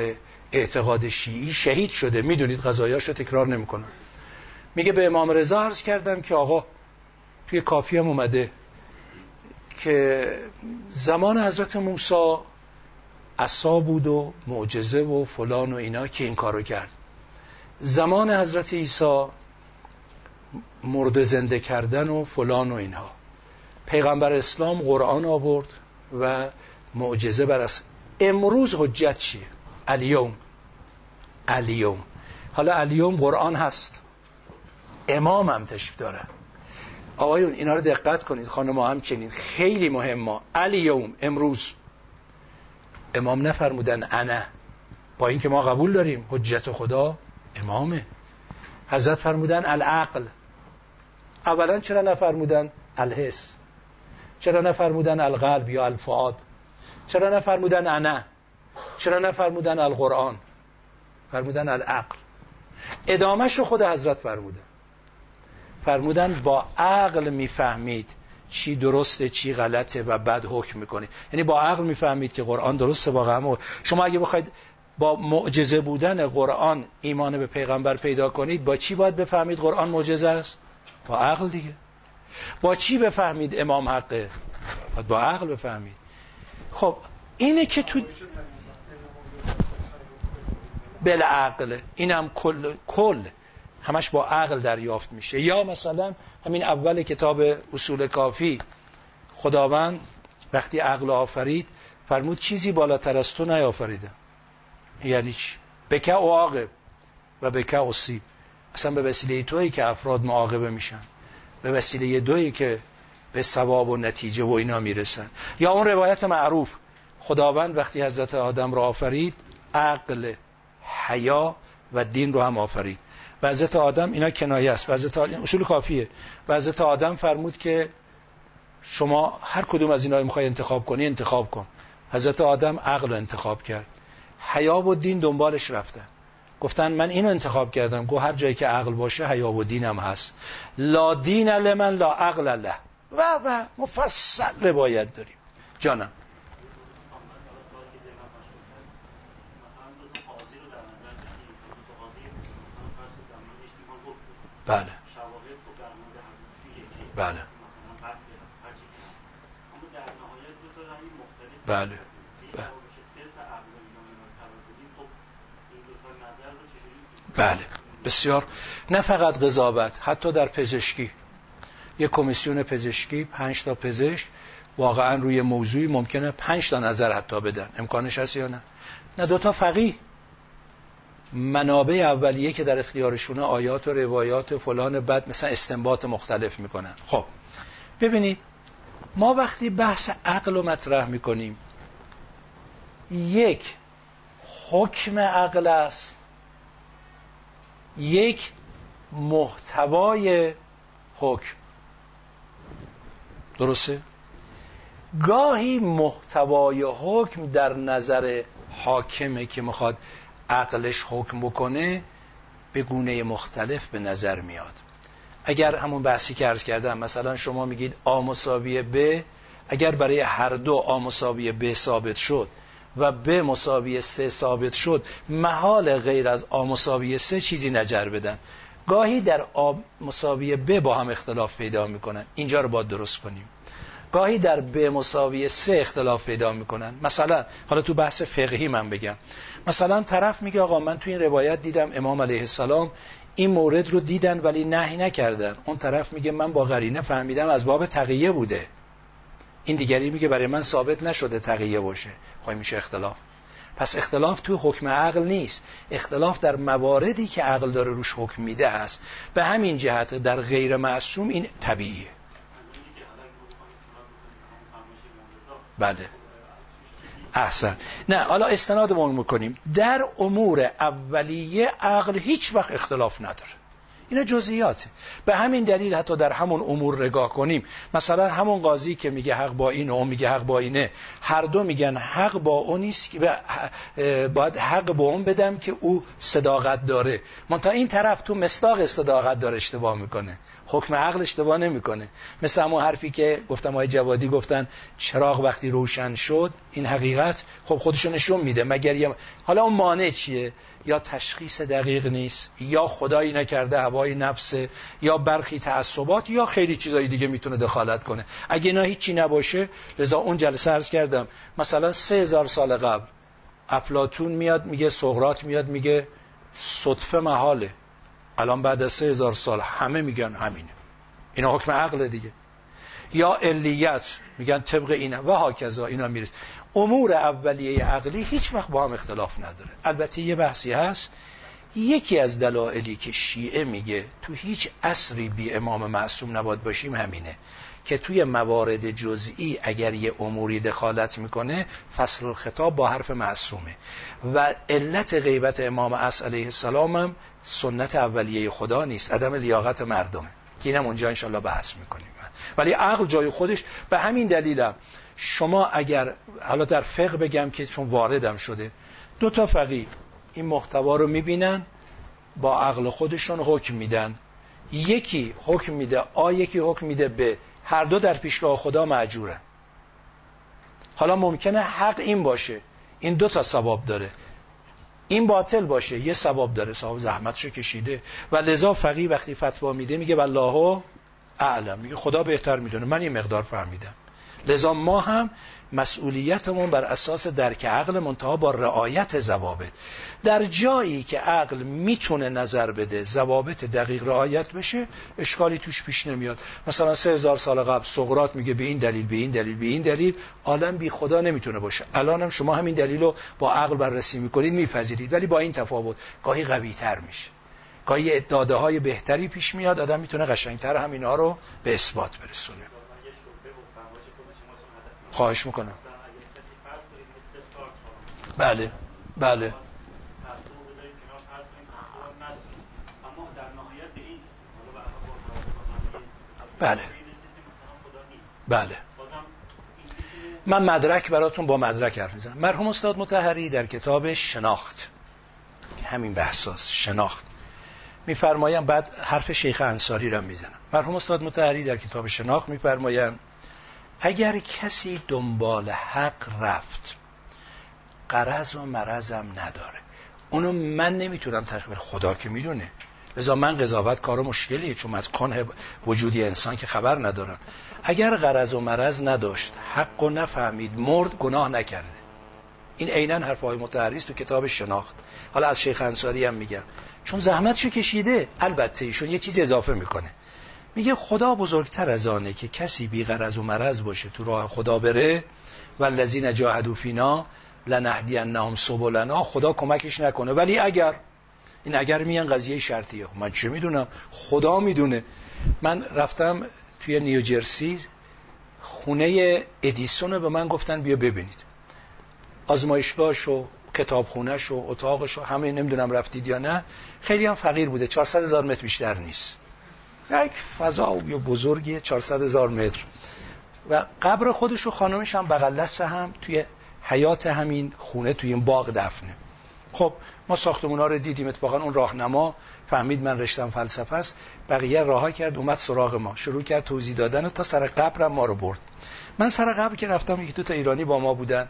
اعتقاد شیعی شهید شده. می‌دونید قضایاش رو تکرار نمی‌کنم. میگه به امام رضا عرض کردم که آقا توی کافی هم اومده که زمان حضرت موسی عصا بود و معجزه و فلان و اینا که این کارو کرد. زمان حضرت عیسی مرد زنده کردن و فلان و اینها. پیغمبر اسلام قرآن آورد و معجزه بر اس امروز حجت چیه؟ الیوم. الیوم. حالا الیوم قرآن هست. امام هم تشریف داره. آقایون اینا رو دقت کنید خانم هم چنین خیلی مهم ما. الیوم امروز. امام نفرمودن انا. با اینکه ما قبول داریم حجت خدا امامه. حضرت فرمودن العقل. اولا چرا نفرمودن الحس؟ چرا نفرمودن القلب یا الفعاد چرا نفرمودن انا؟ چرا نفرمودن القرآن؟ فرمودن العقل. ادامش رو خود حضرت فرمودن فرمودن با عقل می‌فهمید چی درسته چی غلطه و بعد حکم می‌کنید یعنی با عقل می‌فهمید که قرآن درسته واقعا شما اگه بخواید با معجزه بودن قرآن ایمان به پیغمبر پیدا کنید با چی باید بفهمید قرآن معجزه است؟ با عقل دیگه. با چی بفهمید امام حقه؟ باید با عقل بفهمید. خب اینه که تو بالعقل اینم کل کل. همش با عقل دریافت میشه. یا مثلا همین اول کتاب اصول کافی. خداوند وقتی عقل آفرید فرمود چیزی بالاتر از تو نیافریدم یعنی چی؟ بکه و عاقب و بکه و سیب. اصلا به وسیله تویی که افراد معاقبه میشن. به وسیله دویی که به ثواب و نتیجه و اینا می‌رسن. یا اون روایت معروف خداوند وقتی حضرت آدم را آفرید عقل حیا و دین رو هم آفرید. و حضرت آدم اینا کنایه است. و حضرت آدم اصول کافیه. و حضرت آدم فرمود که شما هر کدوم از اینا می‌خوای انتخاب کنی انتخاب کن. حضرت آدم عقل انتخاب کرد. حیا و دین دنبالش رفتن. گفتن من اینو انتخاب کردم گو هر جایی که عقل باشه حیا و دینم هست. لا دین لمن لا عقل له. و و مفصل روایت داریم. جانم. بله. بله. بله. بله. بسیار. نه فقط قضاوت حتی در پزشکی. یک کمیسیون پزشکی پنج تا پزشک واقعا روی موضوعی ممکنه پنج تا نظر حتی بدن. امکانش هست یا نه؟ نه دوتا فقیه. منابع اولیه که در اختیارشونه آیات و روایات فلان بعد مثلا استنباط مختلف می‌کنن. خب ببینید ما وقتی بحث عقل رو مطرح می‌کنیم یک حکم عقل است. یک محتوای حکم درسته؟ گاهی محتوای حکم در نظر حاکمه که می‌خواد عقلش حکم بکنه به گونه مختلف به نظر میاد اگر همون بحثی که عرض کردم مثلا شما میگید آ مساوی ب اگر برای هر دو آ مساوی ب ثابت شد و ب مساوی سه ثابت شد محال غیر از آ مساوی سه چیزی نجر بدن. گاهی در آ مساوی ب با هم اختلاف پیدا می‌کنن. اینجا رو باید درست کنیم. گاهی در ب مساوی سه اختلاف پیدا می‌کنن. مثلا حالا تو بحث فقهی من بگم. مثلا طرف میگه آقا من تو این روایت دیدم امام علیه السلام این مورد رو دیدن ولی نهی نکردن. اون طرف میگه من با غرینه فهمیدم از باب تقیه بوده. این دیگری میگه برای من ثابت نشده تقیه باشه. خواهی خب میشه اختلاف. پس اختلاف تو حکم عقل نیست. اختلاف در مواردی که عقل داره روش حکم میده است به همین جهت در غیر معصوم این طبیعیه. بله. احسن. نه حالا استنادمون می‌کنیم. در امور اولیه عقل هیچ وقت اختلاف نداره. اینا جزئیاته. به همین دلیل حتی در همون امور نگاه کنیم. مثلا همون قاضی که میگه حق با این و اون میگه حق با اینه. هر دو میگن حق با اون نیست که باید حق با اون بدم که او صداقت داره. من تا این طرف تو مصداق صداقت داره اشتباه می‌کنه. حکم عقل اشتباه نمی‌کنه. مثل همون حرفی که گفتم آقای جوادی گفتن چراغ وقتی روشن شد این حقیقت خب خودشو نشون میده. مگر یه حالا اون مانع چیه؟ یا تشخیص دقیق نیست یا خدایی نکرده هوای نفس یا برخی تعصبات یا خیلی چیزایی دیگه می‌تونه دخالت کنه. اگه اینا هیچی نباشه لذا اون جلسه عرض کردم مثلا سه هزار سال قبل افلاتون میاد میگه سقراط میاد میگه صدفه محاله. الان بعد از سه هزار سال همه میگن همینه. اینا حکم عقل دیگه. یا علیت میگن طبق اینه و هاکذا اینا میرس. امور اولیه عقلی هیچ وقت با هم اختلاف نداره. البته یه بحثی هست. یکی از دلایلی که شیعه میگه تو هیچ اصری بی امام معصوم نباد باشیم همینه. که توی موارد جزئی اگر یه اموری دخالت می‌کنه فصل الخطاب با حرف معصومه. و علت غیبت امام اس علیه السلام هم سنت اولیه خدا نیست عدم لیاقت مردمه. که اینم اونجا انشالله بحث می‌کنیم. ولی عقل جای خودش به همین دلیلم شما اگر حالا در فقه بگم که چون واردم شده دو تا فقیه این محتوا رو می‌بینن با عقل خودشون حکم میدن. یکی حکم میده آ یکی حکم میده به هر دو در پیشگاه خدا معجوره حالا ممکنه حق این باشه این دو تا ثواب داره. این باطل باشه یه ثواب داره. ثواب زحمتشو کشیده. و لذا فقی وقتی فتوا میده میگه والله اعلم. میگه خدا بهتر می‌دونه. من این مقدار فهمیدم. لذا ما هم مسئولیتمون بر اساس درک عقل منتها با رعایت ضوابط. در جایی که عقل می‌تونه نظر بده ضوابط دقیق رعایت بشه اشکالی توش پیش نمیاد. مثلا سه هزار سال قبل سقراط میگه به این دلیل به این دلیل به این دلیل. عالم بی خدا نمی‌تونه باشه. الان هم شما همین دلیل رو با عقل بررسی می‌کنید میپذیرید. ولی با این تفاوت گاهی قوی تر میشه. گاهی داده های بهتری پیش میاد. آدم می‌تونه قشنگتر همینا رو به اثبات برسونه. خواهش می‌کنم. بله بله. بله. بله. من مدرک براتون با مدرک حرف می‌زنم. مرحوم استاد متحری در کتاب شناخت همین بحثاست شناخت. میفرمایم بعد حرف شیخ انصاری را می‌زنم. مرحوم استاد متحری در کتاب شناخت میفرمایم اگر کسی دنبال حق رفت قرض و مرضم نداره. اونو من نمی‌تونم تقریبا خدا که می‌دونه. لذا من قضاوت کار مشکلیه چون از کنه وجودی انسان که خبر ندارم. اگر قرض و مرض نداشت حق و نفهمید مرد گناه نکرده. این عینا حرف های متحریست تو کتاب شناخت. حالا از شیخ انصاری هم میگم. چون زحمتشو کشیده البته ایشون یه چیز اضافه می‌کنه. میگه خدا بزرگتر از آنه که کسی بی غرض و مرض باشه تو راه خدا بره. و الذین جاهدوا فینا لنهدینهم سبلنا. خدا کمکش نکنه. ولی اگر این اگر میان قضیه شرطیه من چه می‌دونم؟ خدا می‌دونه. من رفتم توی نیوجرسی خونه ادیسون رو به من گفتن بیا ببینید. آزمایشگاهش و کتابخونهش و اتاقش و همه نمی‌دونم رفتید یا نه. خیلی هم فقیر بوده. 400 هزار متر بیشتر نیست. یک فضا و بزرگی 400 هزار متر. و قبر خودش و خانمش هم بغل هم توی حیات همین خونه توی این باغ دفنه. خب ما ساختمون ها رو دیدیم اتفاقا اون راهنما. فهمید من رشتم فلسفه است. بقیه راه کرد اومد سراغ ما. شروع کرد توضیح دادن و تا سر قبرم ما رو برد. من سر قبر که رفتم یک دو تا ایرانی با ما بودن.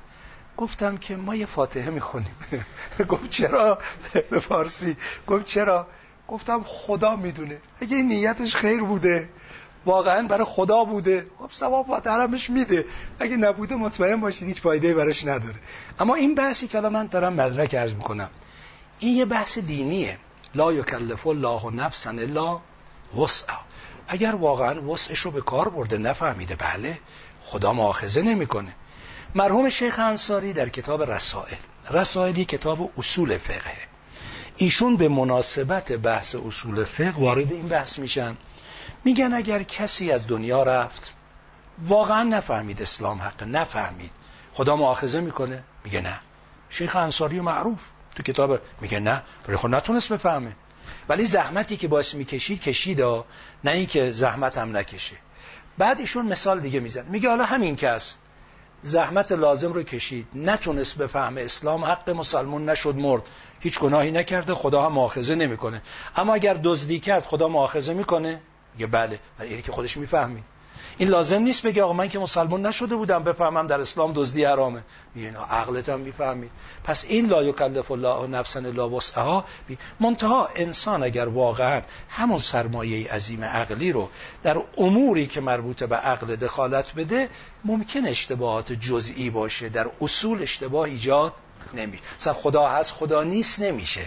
گفتم که ما یه فاتحه می‌خونیم. گفت چرا؟ به فارسی. گفت چرا؟ گفتم خدا می‌دونه. اگه این نیتش خیر بوده واقعا برای خدا بوده خب ثواب فاتحه میده. اگه نبوده مطمئن باشید هیچ فایده براش نداره. اما این بحثی که الان من دارم مدرک عرض می‌کنم این یه بحث دینیه. لا یکلف الله نفسا الا وسعها. اگر واقعا وسعش رو به کار برده نفهمیده بله خدا مؤاخذه نمی‌کنه. مرحوم شیخ انصاری در کتاب رسائل. رسائلی کتاب اصول فقه. ایشون به مناسبت بحث اصول فقه وارد این بحث میشن. میگن اگر کسی از دنیا رفت واقعا نفهمید اسلام حق نفهمید. خدا مؤاخذه می‌کنه میگه نه. شیخ انصاری معروف تو کتاب میگه نه ولی خود نتونست بفهمه. ولی زحمتی که باعث می‌کشید کشید نه اینکه زحمت هم نکشه. بعد ایشون مثال دیگه میزن میگه حالا همین کس زحمت لازم رو کشید. نتونست بفهمه اسلام حق مسلمون نشد مرد. هیچ گناهی نکرده خدا هم مؤاخذه نمی‌کنه. اما اگر دزدی کرد خدا مؤاخذه می‌کنه؟ میگه بله. ولی که خودش می‌فهمی این لازم نیست بگه آقا من که مسلمان نشده بودم بفهمم در اسلام دزدی حرامه. میگه نه عقلت هم می‌فهمید. پس این لا یکلف الله نفسا الا وسعها منتها انسان اگر واقعا همون سرمایه عظیم عقلی رو در اموری که مربوط به عقل دخالت بده ممکن اشتباهات جزئی باشه در اصول اشتباه ایجاد نمیشه مثلا خدا هست خدا نیست نمیشه.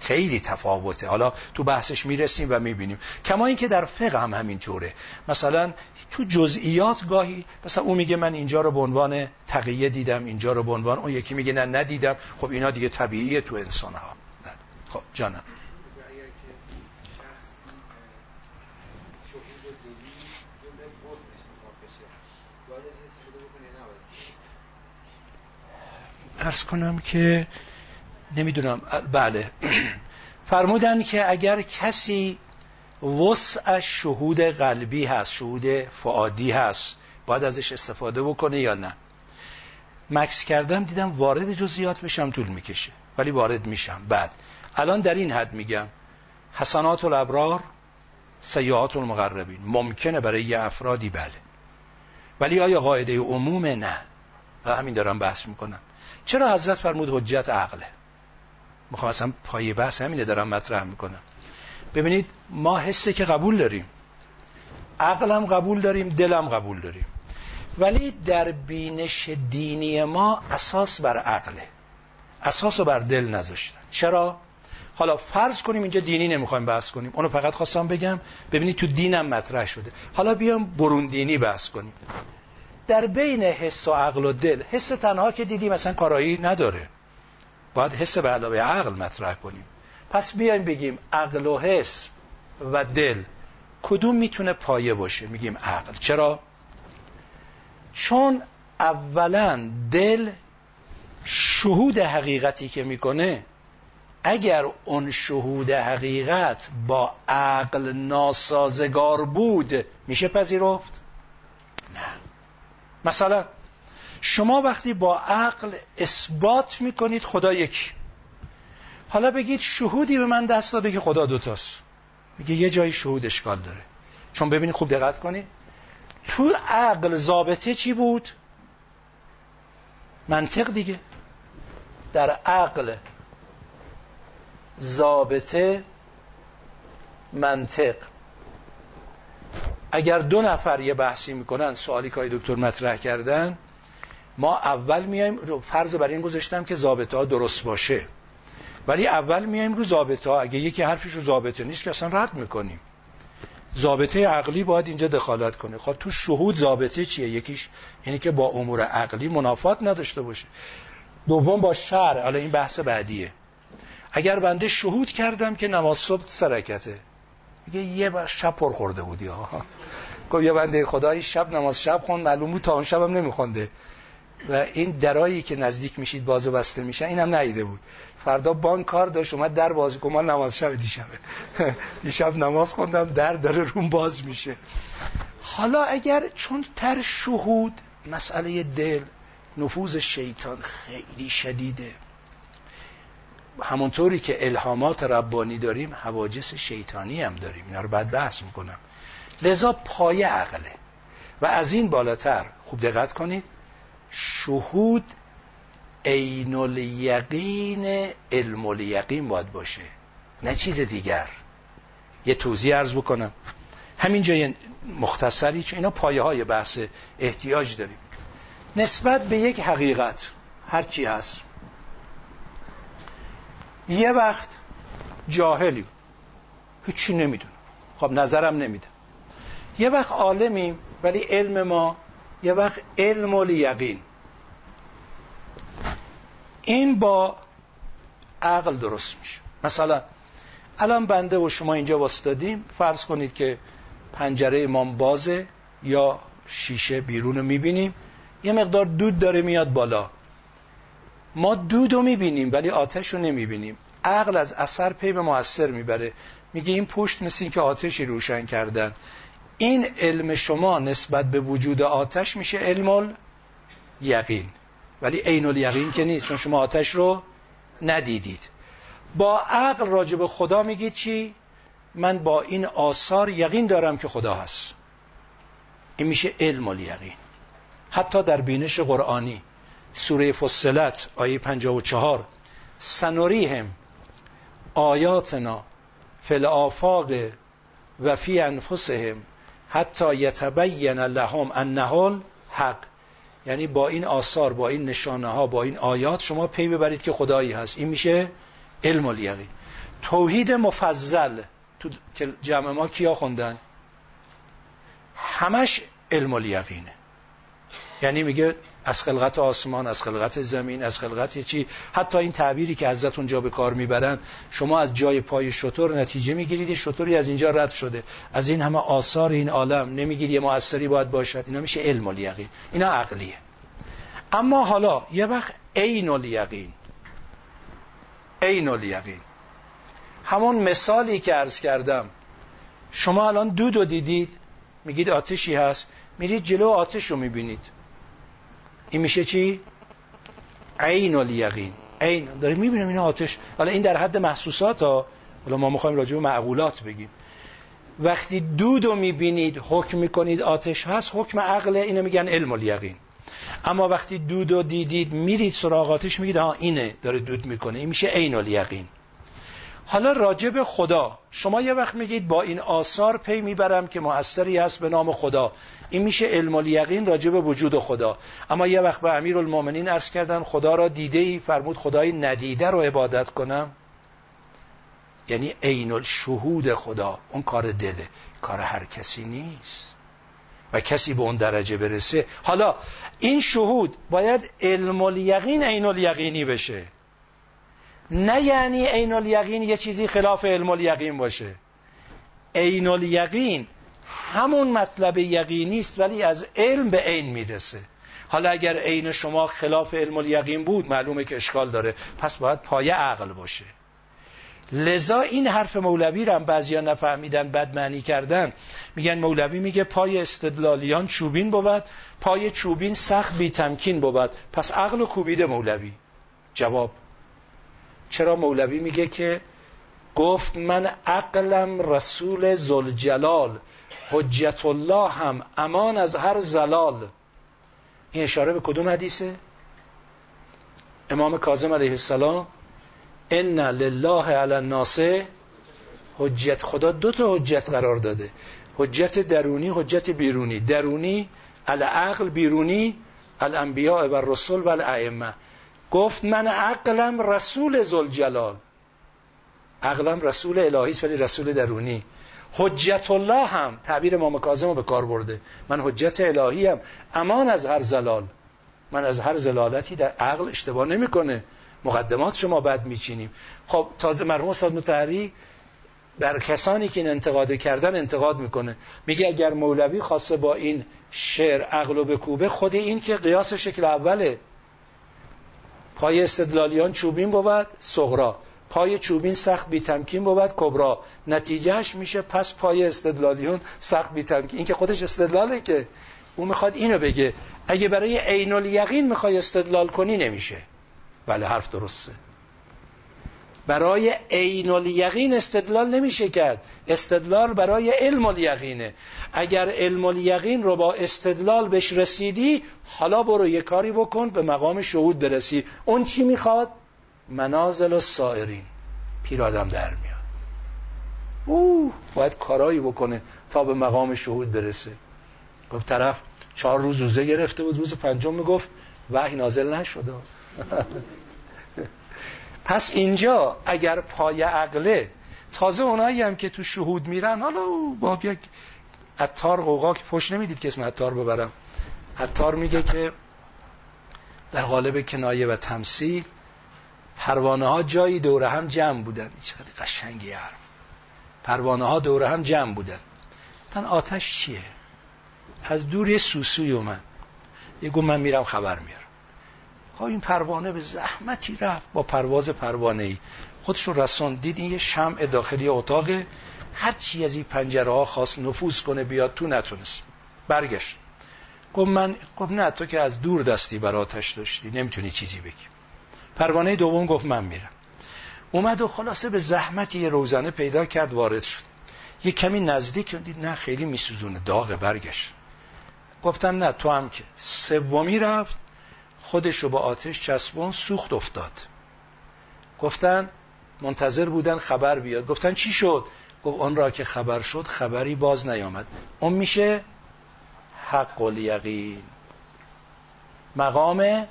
خیلی تفاوته. حالا تو بحثش می‌رسیم و می‌بینیم. کما اینکه در فقه هم همینطوره. مثلا تو جزئیات گاهی مثلا اون میگه من اینجا رو به عنوان تقیه دیدم اینجا رو به عنوان اون یکی میگه نه ندیدم. خب اینا دیگه طبیعیه تو انسان ها خب جانم. ارز کنم که نمی‌دونم. بله. فرمودن که اگر کسی وسع شهود قلبی هست شهود فعادی هست باید ازش استفاده بکنه یا نه. مکس کردم دیدم وارد جزئیات بشم طول می‌کشه. ولی وارد میشم. بعد. الان در این حد میگم. حسنات الابرار سیاحات المقربین. ممکنه برای یه افرادی بله. ولی آیا قاعده عمومه؟ نه. و همین دارم بحث می‌کنم. چرا حضرت فرمود حجت عقله؟ می‌خوام اصلا پای بحث همینه دارم مطرح می‌کنم. ببینید ما حسه که قبول داریم. عقلم قبول داریم دلم قبول داریم. ولی در بینش دینی ما اساس بر عقله. اساس بر دل نذاشتن. چرا؟ حالا فرض کنیم اینجا دینی نمی‌خوایم بحث کنیم. اونو فقط خواستم بگم. ببینید تو دینم مطرح شده. حالا بیام برون دینی بحث کنیم. در بین حس و عقل و دل حس تنها که دیدیم مثلا کارایی نداره. باید حس به علاوه عقل مطرح کنیم. پس بیایم بگیم عقل و حس و دل کدوم می‌تونه پایه باشه؟ میگیم عقل. چرا؟ چون اولا دل شهود حقیقتی که می‌کنه اگر اون شهود حقیقت با عقل ناسازگار بود میشه پذیرفت؟ نه. مثلا شما وقتی با عقل اثبات می‌کنید خدا یک حالا بگید شهودی به من دست داده که خدا دوتاست میگه یه جایی شهود اشکال داره. چون ببینید خوب دقت کنید. تو عقل ضابطه چی بود؟ منطق دیگه. در عقل ضابطه منطق. اگر دو نفر یه بحثی می‌کنن سوالی که دکتر مطرح کردن ما اول میایم فرض بر این گذاشتم که ضابطه ها درست باشه. ولی اول میایم رو ضابطه ها اگه یکی حرفش رو ضابطه نیست که اصلا رد می‌کنیم. ضابطه عقلی باید اینجا دخالت کنه. خب تو شهود ضابطه چیه؟ یکیش یعنی که با امور عقلی منافات نداشته باشه. دوم با شر حالا این بحث بعدیه. اگر بنده شهود کردم که نماز صبح سرکته. میگه یه شب پر خورده بودی ها گفت یه بنده خدایی شب نماز شب خون معلوم بود تا اون شبم نمیخونده. و این درایی که نزدیک میشید باز و بسته میشن اینم نیده بود. فردا بانک کار داشت اومد در باز کنم من نماز شب دیشبه دیشب نماز خوندم در داره روم باز میشه. حالا اگر چون تر شهود مسئله دل نفوذ شیطان خیلی شدیده. همونطوری که الهامات ربانی داریم حواجس شیطانی هم داریم. اینا رو بعد بحث می‌کنم. لذا پایه عقله. و از این بالاتر خوب دقت کنید شهود عین الیقین علم الیقین باید باشه. نه چیز دیگر. یه توضیح عرض بکنم. همین جای مختصری چون اینا پایه های بحث احتیاج داریم. نسبت به یک حقیقت هرچی هست. یه وقت جاهلیم هیچی نمی‌دونم خب نظرم نمیده. یه وقت عالمیم ولی علم ما یه وقت علم و یقین این با عقل درست میشه. مثلا الان بنده و شما اینجا واسطادیم. فرض کنید که پنجره امام بازه یا شیشه بیرون رو می‌بینیم. یه مقدار دود داره میاد بالا. ما دود رو می‌بینیم ولی آتش رو نمی‌بینیم. عقل از اثر پی به موثر می‌بره. میگه این پشت مثل این که آتشی روشن کردن. این علم شما نسبت به وجود آتش میشه علم یقین ولی عین الیقین که نیست چون شما آتش رو ندیدید. با عقل راجع به خدا میگید چی؟ من با این آثار یقین دارم که خدا هست. این میشه علم الیقین. حتی در بینش قرآنی. سوره فصلت آیه 54 سنوریهم آیاتنا فی الافاق و فی انفسهم حتی یتبین لهم انه حق یعنی با این آثار با این نشانه ها با این آیات شما پی ببرید که خدایی هست. این میشه علم الیقین. توحید مفضل تو جمع ما کیا خوندن؟ همش علم الیقینه. یعنی میگه از خلقت آسمان از خلقت زمین از خلقت چی. حتی این تعبیری که حضرت اونجا به کار می‌برن شما از جای پای شطور نتیجه می‌گیرید شطوری از اینجا رد شده. از این همه آثار این عالم نمیگید یه موثری باید باشد. اینا میشه علم الیقین. اینا عقلیه. اما حالا یه وقت عین الیقین. عین الیقین. همون مثالی که عرض کردم. شما الان دود رو دیدید میگید آتشی هست. میرید جلو آتش رو می‌بینید. این میشه چی؟ عین الیقین. عین. داریم می‌بینیم این آتش. حالا این در حد محسوسات ها حالا ما می‌خوایم راجع به معقولات بگیم. وقتی دود رو می‌بینید حکم می‌کنید آتش هست حکم عقل اینو میگن علم الیقین. اما وقتی دود رو دیدید میرید سراغ آتش میگید ها اینه داره دود می‌کنه. این میشه عین الیقین. حالا راجع به خدا شما یه وقت میگید با این آثار پی می‌برم که مؤثری هست به نام خدا. این میشه علم الیقین راجع به وجود خدا. اما یه وقت به امیر المومنین عرض کردن خدا را دیده ای فرمود خدای ندیده رو عبادت کنم. یعنی عین الشهود خدا. اون کار دله. کار هر کسی نیست. و کسی به اون درجه برسه. حالا این شهود باید علم الیقین عین الیقینی بشه. نه یعنی عین الیقین یه چیزی خلاف علم الیقین باشه. عین الیقین همون مطلب یقینی است ولی از علم به عین می‌رسه. حالا اگر عین شما خلاف علم الیقین بود معلومه که اشکال داره. پس باید پایه عقل باشه. لذا این حرف مولوی رو هم بعضیا نفهمیدن بد معنی کردن. میگن مولوی میگه پای استدلالیان چوبین بود پای چوبین سخت بی تمکین بود. پس عقل و کوبیده مولوی. جواب چرا مولوی میگه که گفت من عقلم رسول زلجلال حجت الله هم امان از هر زلال. این اشاره به کدوم حدیثه؟ امام کاظم علیه السلام ان لله علی الناس حجت. خدا دو تا حجت قرار داده. حجت درونی حجت بیرونی. درونی عقل بیرونی الانبیاء و رسول و الائمه. گفت من عقلم رسول زلجلال عقلم رسول الهی است ولی رسول درونی. حجت الله هم تعبیر امام کاظم رو به کار برده. من حجت الهی هم. امان از هر زلال. من از هر زلالتی در عقل اشتباه نمی‌کنه. مقدمات شما بعد میچینیم. خب تازه مرحوم استاد متحری بر کسانی که این انتقاد کردن انتقاد می‌کنه. میگه اگر مولوی خواسته با این شعر عقل و بکوبه خود این که قیاس شکل اوله. پای استدلالیان چوبین بود صغرا. پای چوبین سخت بی تمکین بود کبرا. نتیجهش میشه پس پای استدلالیون سخت بی تمکین این که خودش استدلاله که او می‌خواد اینو بگه. اگه برای عین الیقین می‌خوای استدلال کنی نمیشه. بله حرف درسته. برای عین الیقین استدلال نمیشه کرد. استدلال برای علم الیقینه. اگر علم الیقین رو با استدلال بهش رسیدی حالا برو یه کاری بکن به مقام شهود برسی. اون چی می‌خواد؟ منازل و سائرین پیر آدم در میاد. او باید کارایی بکنه تا به مقام شهود برسه. خب طرف چهار روز روزه گرفته بود روز پنجم می‌گفت وحی نازل نشده. پس اینجا اگر پای عقله تازه اونایی هم که تو شهود میرن حالا با یک عطار قوقا که پشت نمی‌دید که اسم عطار ببرم. عطار میگه که در قالب کنایه و تمثیل پروانه ها جایی دوره هم جمع بودن. چقدر قشنگی حرف. پروانه ها دوره هم جمع بودن. تن آتش چیه؟ از دور یه سوسوی اومد. یه گو من میرم خبر میارم. خب این پروانه به زحمتی رفت. با پرواز پروانه ای خودش رو دید این یه شمع داخلی اتاق. هر چی از این پنجره ها خواست نفوذ کنه بیاد تو نتونست. برگشت. گفت من گفت نه تو که از دور دستی بر آتش داشتی. نمی‌تونی چیزی بگی. پروانه دوم گفت من میرم. اومد و خلاصه به زحمتی یه روزانه پیدا کرد وارد شد. یه کمی نزدیک دید نه خیلی میسوزونه. داغ برگشت. گفتن نه تو هم که. سومی رفت. خودش رو با آتش چسبون سوخت افتاد. گفتن منتظر بودن خبر بیاد. گفتن چی شد؟ گفت اون را که خبر شد خبری باز نیامد. اون میشه حق الیقین. مقام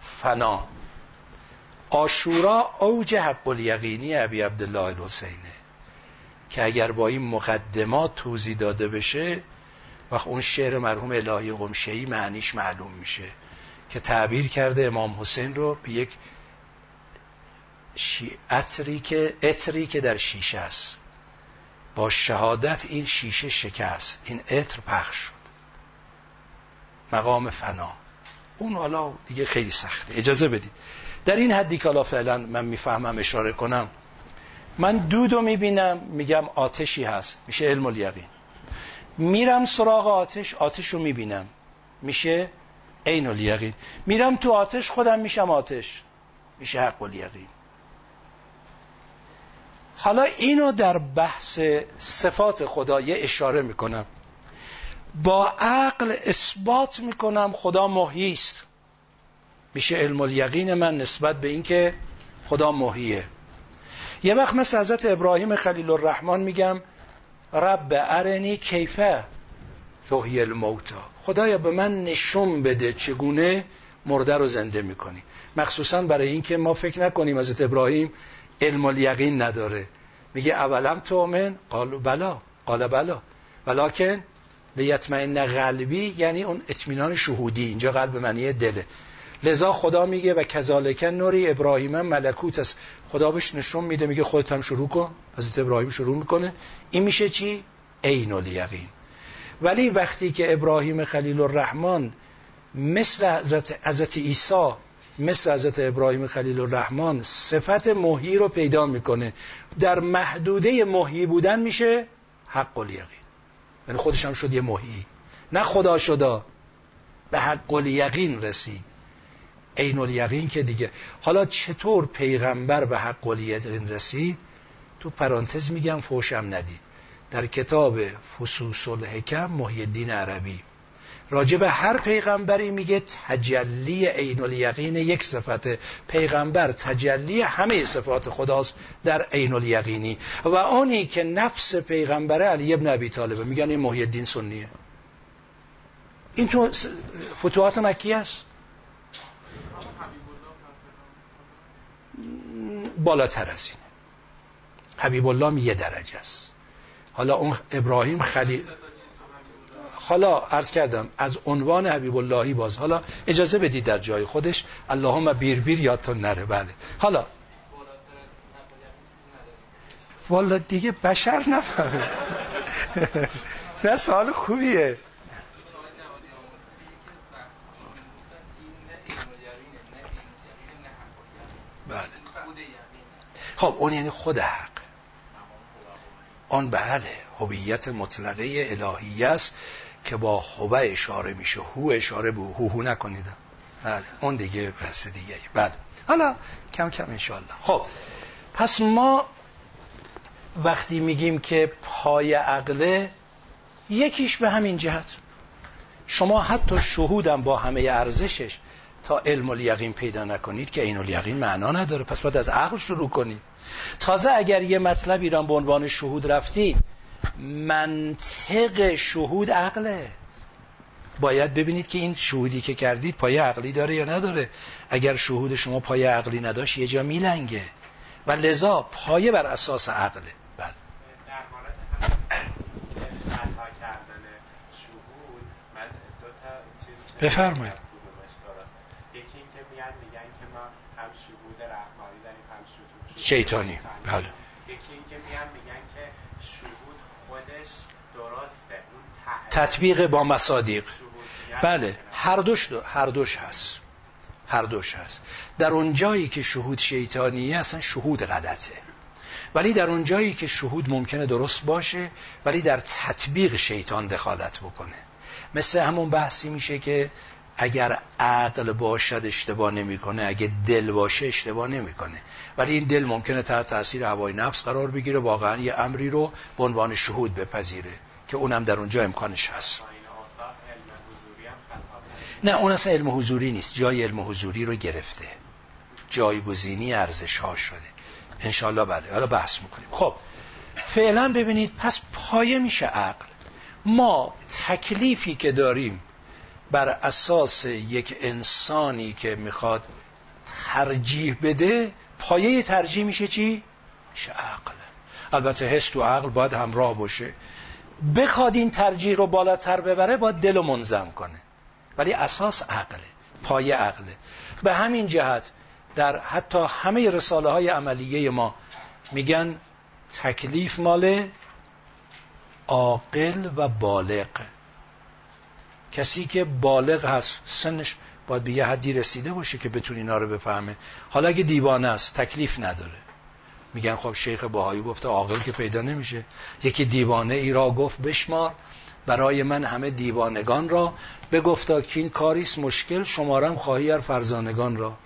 فنا. آشورا اوج حق الیقینی ابی عبدالله الحسینه. که اگر با این مقدمات توضیح داده بشه وقت اون شعر مرحوم الهی قمشهی معنیش معلوم میشه که تعبیر کرده امام حسین رو به یک عطری که عطری که در شیشه است. با شهادت این شیشه شکست. این عطر پخش شد. مقام فنا. اون حالا دیگه خیلی سخته. اجازه بدید. در این حدی که حالا فعلا من می‌فهمم اشاره کنم من دود رو می‌بینم میگم آتشی هست. میشه علم الیقین. میرم سراغ آتش آتش رو می‌بینم. میشه؟ عین الیقین. میرم تو آتش خودم میشم آتش. میشه حق الیقین. حالا اینو در بحث صفات خدا یه اشاره می‌کنم. با عقل اثبات می‌کنم خدا محیی است میشه علم الیقین من نسبت به اینکه خدا محییه. یه وقت مثل حضرت ابراهیم خلیل الرحمن میگم رب ارنی کیفه توهی الموتا خدایا به من نشون بده چگونه مرده رو زنده می‌کنی. مخصوصا برای اینکه ما فکر نکنیم حضرت ابراهیم علم الیقین نداره. میگه اولم تومن قالو بلا. قال بلا. ولیکن لیتمئن قلبی یعنی اون اطمینان شهودی. اینجا قلب معنی دله. لذا خدا میگه و کذالک نوری ابراهیم ملکوت است. خدا بهش نشون میده میگه خودت هم شروع کن. حضرت ابراهیم شروع می‌کنه. این میشه چی؟ عین الیقین. ولی وقتی که ابراهیم خلیل الرحمن مثل حضرت, حضرت عیسی مثل حضرت ابراهیم خلیل الرحمن صفت محی رو پیدا می‌کنه. در محدوده محی بودن میشه حق الیقین. یعنی خودش هم شد یه محی. نه خدا شدا به حق الیقین رسید. عین الیقین که دیگه. حالا چطور پیغمبر به حق الیقین رسید؟ تو پرانتز میگم فوشم ندید. در کتاب فصوص الحکم محی الدین عربی. راجع به هر پیغمبری میگه تجلی عین الیقین یک صفت. پیغمبر تجلی همه صفات خداست در عین الیقینی و اونی که نفس پیغمبر علی ابن ابی طالبه. میگن این محی الدین سنیه. این تو فتوحات مکی است؟ بالاتر از اینه حبیب الله یه درجه است. حالا اون ابراهیم خلیل حالا عرض کردم از عنوان حبیب اللهی باز. حالا اجازه بدید در جای خودش. اللهم بیر بیر یادتون نره. بله. حالا والا دیگه بشر نفهمه. نه سوال خوبیه بله خب اون یعنی خود حق. آن بله هویت مطلقه الهی است که با هوه اشاره میشه. هو اشاره به هو هو نکنید. بله اون دیگه پس دیگه. بله. حالا کم کم انشالله خب پس ما وقتی میگیم که پای عقله یکیش به همین جهت. شما حتی شهودم با همه ارزشش تا علم الیقین پیدا نکنید که این الیقین معنا نداره. پس باید از عقل شروع کنید. تازه اگر یه مطلب ایران به عنوان شهود رفتید منطق شهود عقله. باید ببینید که این شهودی که کردید پایه عقلی داره یا نداره. اگر شهود شما پایه عقلی نداشت یه جا میلنگه. و لذا پایه بر اساس عقله. بله. در مورد خطا کردن شهود من دو تا چیز بفرمایید. کدومش درسته یکی این که میان میگن که ما هم شهود رحمانی داریم هم شهود شیطانی. بله. یکی این که میان میگن که شهود خودش درسته اون تطبیق با مصادیق. بله. هر دوش دو هر دوش هست. هر دوش هست. در اون جایی که شهود شیطانیه اصلا شهود غلطه. ولی در اون جایی که شهود ممکنه درست باشه ولی در تطبیق شیطان دخالت بکنه. مثل همون بحثی میشه که اگر عقل باشد اشتباه نمی‌کنه اگه دل باشه اشتباه نمی‌کنه. ولی این دل ممکنه تحت تاثیر هوای نفس قرار بگیره واقعا یه امری رو به عنوان شهود بپذیره که اونم در اونجا امکانش هست. نه اون اصلا علم حضوری نیست. جای علم حضوری رو گرفته. جایگزینی ارزش ها شده. انشالله بله. حالا بحث می‌کنیم. خب فعلا ببینید پس پایه میشه عقل. ما تکلیفی که داریم بر اساس یک انسانی که می‌خواد ترجیح بده پایه ترجیح میشه چی؟ میشه عقل. البته حس تو عقل باید همراه باشه. بخواد این ترجیح رو بالاتر ببره باید دل رو منظم کنه. ولی اساس عقله پایه عقله. به همین جهت در حتی همه رساله های عملیه ما میگن تکلیف مال عاقل و بالغ. کسی که بالغ هست سنش باید به یه حدی رسیده باشه که بتونه اینا رو بفهمه. حالا اگه دیوانه است تکلیف نداره. میگن خب شیخ باهایی گفته عاقل که پیدا نمیشه. یکی دیوانه ای را گفت بشمار برای من همه دیوانگان را بگفتا که این کاریست مشکل شمارم خواهی ار فرزانگان را.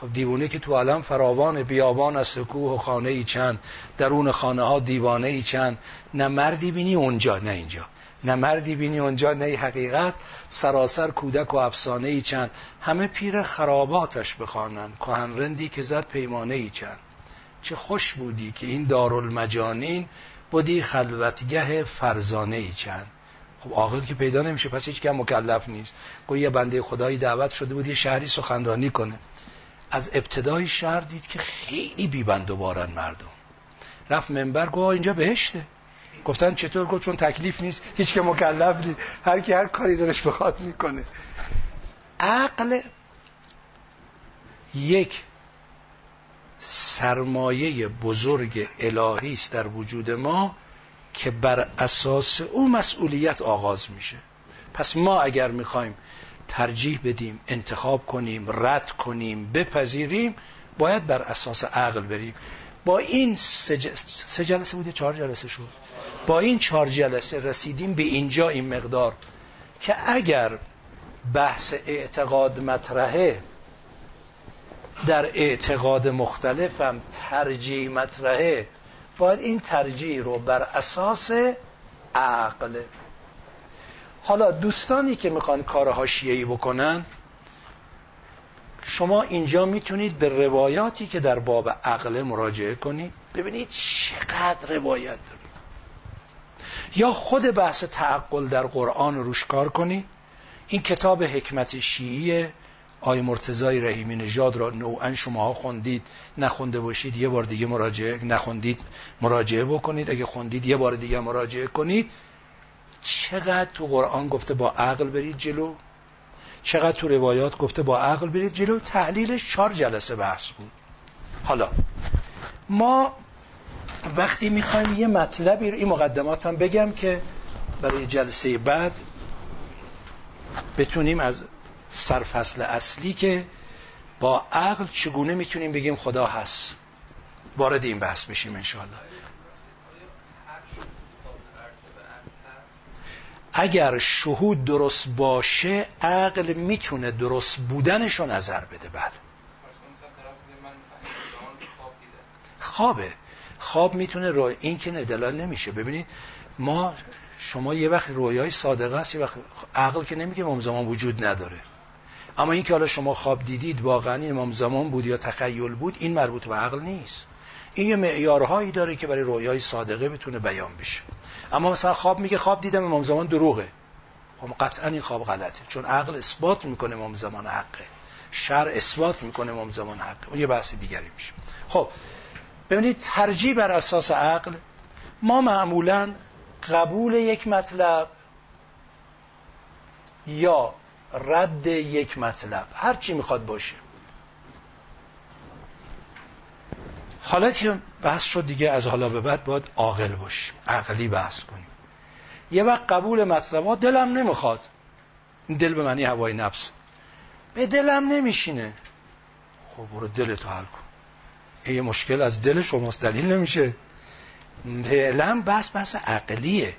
خب دیوانه که تو علم فراوان بیابان از کوه و خانه ای چند درون خانه ها دیوانه ای چند. نه مردی بینی اونجا نه اینجا. نه مردی بینی اونجا نه حقیقت. سراسر کودک و افسانه ای چند. همه پیر خراباتش بخوانن کهن رندی که زد پیمانه ای چند. چه خوش بودی که این دارالمجانین بودی خلوتگه فرزانه ای چند. خب عاقل که پیدا نمیشه پس هیچ کم مکلف نیست. گویا یه بنده خدایی دعوت شده بود یه شهری سخنرانی کنه. از ابتدای شهر دید که خیلی بیبند و بارن مردم. رفت منبر گفت اینجا بهشته. گفتن چطور؟ گفت چون تکلیف نیست هیچ که مکلف نیست. هر کی هر کاری دلش بخواد می‌کنه. عقل یک سرمایه بزرگ الهی است در وجود ما که بر اساس او مسئولیت آغاز میشه. پس ما اگر می‌خوایم ترجیح بدیم انتخاب کنیم رد کنیم بپذیریم باید بر اساس عقل بریم. با این سه, جلسه بوده؟ چهار جلسه شد. با این چهار جلسه رسیدیم به اینجا این مقدار که اگر بحث اعتقاد مطرحه در اعتقاد مختلف هم ترجیح مطرحه باید این ترجیح رو بر اساس عقل. حالا دوستانی که می‌خوان کار حاشیه‌ای بکنن شما اینجا می‌تونید به روایاتی که در باب عقل مراجعه کنید ببینید چقدر روایت داره. یا خود بحث تعقل در قرآن روش کار کنید این کتاب حکمت شیعی آی مرتضای رحیمی نژاد را نوعا شماها خوندید. نخونده باشید یه بار دیگه مراجعه نخوندید مراجعه بکنید. اگه خوندید یه بار دیگه مراجعه کنید. چقدر تو قرآن گفته با عقل برید جلو؟ چقدر تو روایات گفته با عقل برید جلو؟ تحلیلش چهار جلسه بحث بود. حالا ما وقتی می‌خوایم یه مطلبی رو این مقدمات هم بگم که برای جلسه بعد بتونیم از سرفصل اصلی که با عقل چگونه می‌تونیم بگیم خدا هست وارد این بحث بشیم انشاءالله. اگر شهود درست باشه عقل می‌تونه درست بودنش رو نظر بده بله. خوابه. خواب می‌تونه رو این که دلال نمیشه. ببینید ما شما یه وقت رویای صادقه است یه وقت عقل که نمیگه امام زمان وجود نداره. اما این که حالا شما خواب دیدید واقعا این امام زمان بود یا تخیل بود این مربوط به عقل نیست. این یه معیارهایی داره که برای رویای صادقه بتونه بیان بشه. اما مثلا خواب میگه خواب دیدم امام زمان دروغه. خب قطعا این خواب غلطه. چون عقل اثبات می‌کنه امام زمان حقه. شر اثبات می‌کنه امام زمان حقه. اون یه بحث دیگری میشه. خب ببینید ترجیح بر اساس عقل ما معمولا قبول یک مطلب یا رد یک مطلب هر چی می‌خواد باشه. حالتی بحث شد دیگه از حالا به بعد باید عاقل باشیم عقلی بحث کنیم. یه وقت قبول مطلب ها دلم نمی‌خواد. این دل به معنی هوای نفس. به دلم نمیشینه. خب برو دلتو حل کن. یه مشکل از دل شماست دلیل نمیشه. فعلا بحث بحث عقلیه.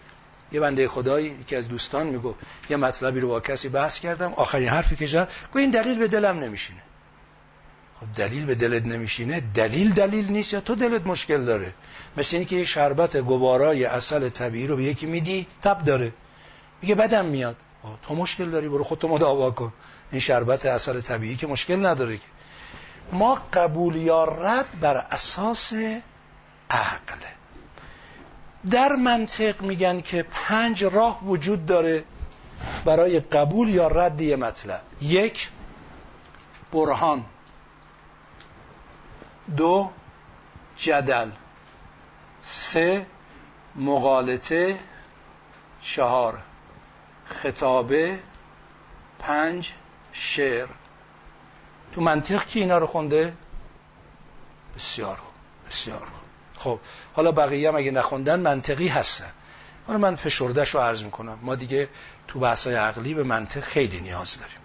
یه بنده خدایی که از دوستان میگو یه مطلبی رو با کسی بحث کردم آخرین حرفی که زد گفت این دلیل به دلم نمیشینه. خب دلیل به دلت نمیشینه؟ دلیل دلیل نیست یا تو دلت مشکل داره؟ مثل اینکه یه شربت گوارای اصل طبیعی رو به یکی میدی تب داره. میگه بدم میاد. تو مشکل داری برو خودتو مداوا کن. این شربت اصل طبیعی که مشکل نداره که. ما قبول یا رد بر اساس عقله در منطق میگن که پنج راه وجود داره برای قبول یا رد یه مطلب. یک برهان. دو جدل. سه مقالطه. چهار خطابه. پنج شعر. تو منطق کی اینا رو خونده؟ بسیار خوب بسیار خوب. خب حالا بقیه هم اگه نخوندن منطقی هستن. حالا من فشردش رو عرض می‌کنم. ما دیگه تو بحثای عقلی به منطق خیلی نیاز داریم.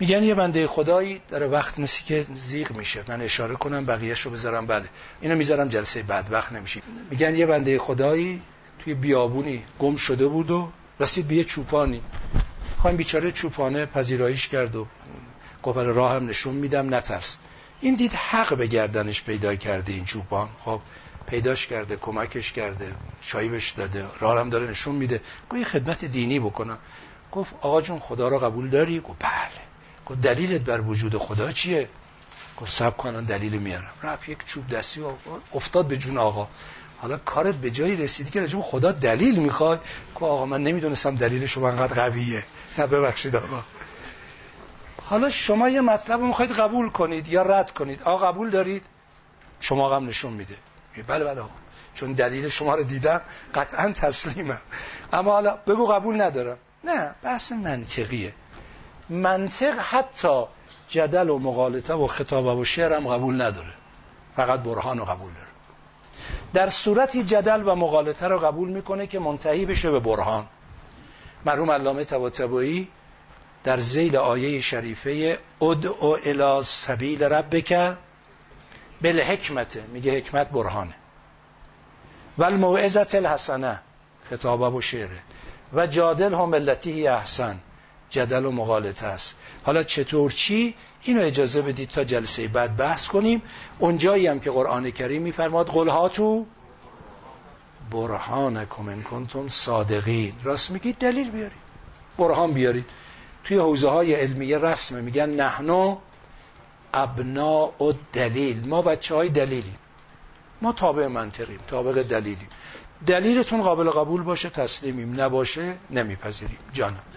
میگن یه بنده خدایی داره وقت مثل که زیغ میشه. من اشاره کنم بقیهش رو بذارم. بله. اینو می‌ذارم جلسه بعد وقت نمیشه. میگن یه بنده خدایی توی بیابونی گم شده بود و رسید به یه چوپانی. خواهیم بیچاره چوپانه پذیرایش کرد و گفت راه هم نشون میدم نترس. این دید حق به گردنش پیدا کرده این چوپان. خب پیداش کرده کمکش کرده شایبش داده راه هم داره نشون میده. گفت یه خدمت دینی بکنم. گفت آقا جون خدا را قبول داری؟ گفت بله. گفت دلیلت بر وجود خدا چیه؟ گفت سب کنن دلیل میارم. رفت یک چوب دستی و افتاد به جون آقا. حالا کارت به جایی رسیدی که رجب خدا دلیل می‌خوای؟ که آقا من نمی‌دونستم دلیل شما انقدر قویه. نه ببخشید آقا. حالا شما یه مطلب رو می‌خواید قبول کنید یا رد کنید. آقا قبول دارید؟ شما هم نشون میده. بله بله چون دلیل شما رو دیدم قطعا تسلیمم. اما حالا بگو قبول ندارم. نه بحث منطقیه. منطق حتی جدل و مقالطه و خطاب و شعر هم قبول نداره. فقط برهان رو قبول داره. در صورتی جدل و مقالطه رو قبول می‌کنه که منتهی بشه به برهان. مرحوم علامه طباطبایی در زیل آیه شریفه ادعو الى سبیل ربک بالحکمت. میگه حکمت برهانه. و الموعظت الحسنه. خطابه و شعره. و جادل هم التي احسن. جدل و مغالطه است. حالا چطور چی؟ اینو اجازه بدید تا جلسه بعد بحث کنیم. اونجایی هم که قرآن کریم میفرماد قلهاتو برهانکم ان کنتم صادقین. راست میگید؟ دلیل بیارید. برهان بیارید. توی حوزه های علمیه رسمه. میگن نحنو ابنا و دلیل. ما بچه های دلیلیم. ما تابع منطقیم تابع دلیلیم. دلیلتون قابل قبول باشه تسلیمیم. نباشه نمیپذیریم. جانم.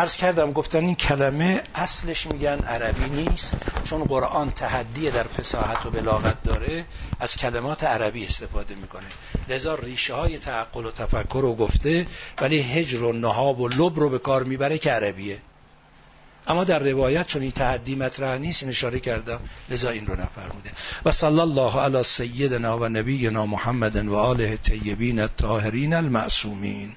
ارز کردم گفتن این کلمه اصلش میگن عربی نیست چون قرآن تحدی در فساحت و بلاغت داره از کلمات عربی استفاده می‌کنه. لذا ریشه های تعقل و تفکر رو گفته ولی هجر و نهاب و لب رو به کار می‌بره که عربیه. اما در روایت چون این تحدی مطرح نیست این اشاره کردم لذا این رو نفرموده. و صلی الله علی سیدنا و نبینا محمد و آله طیبین الطاهرین المعصومین.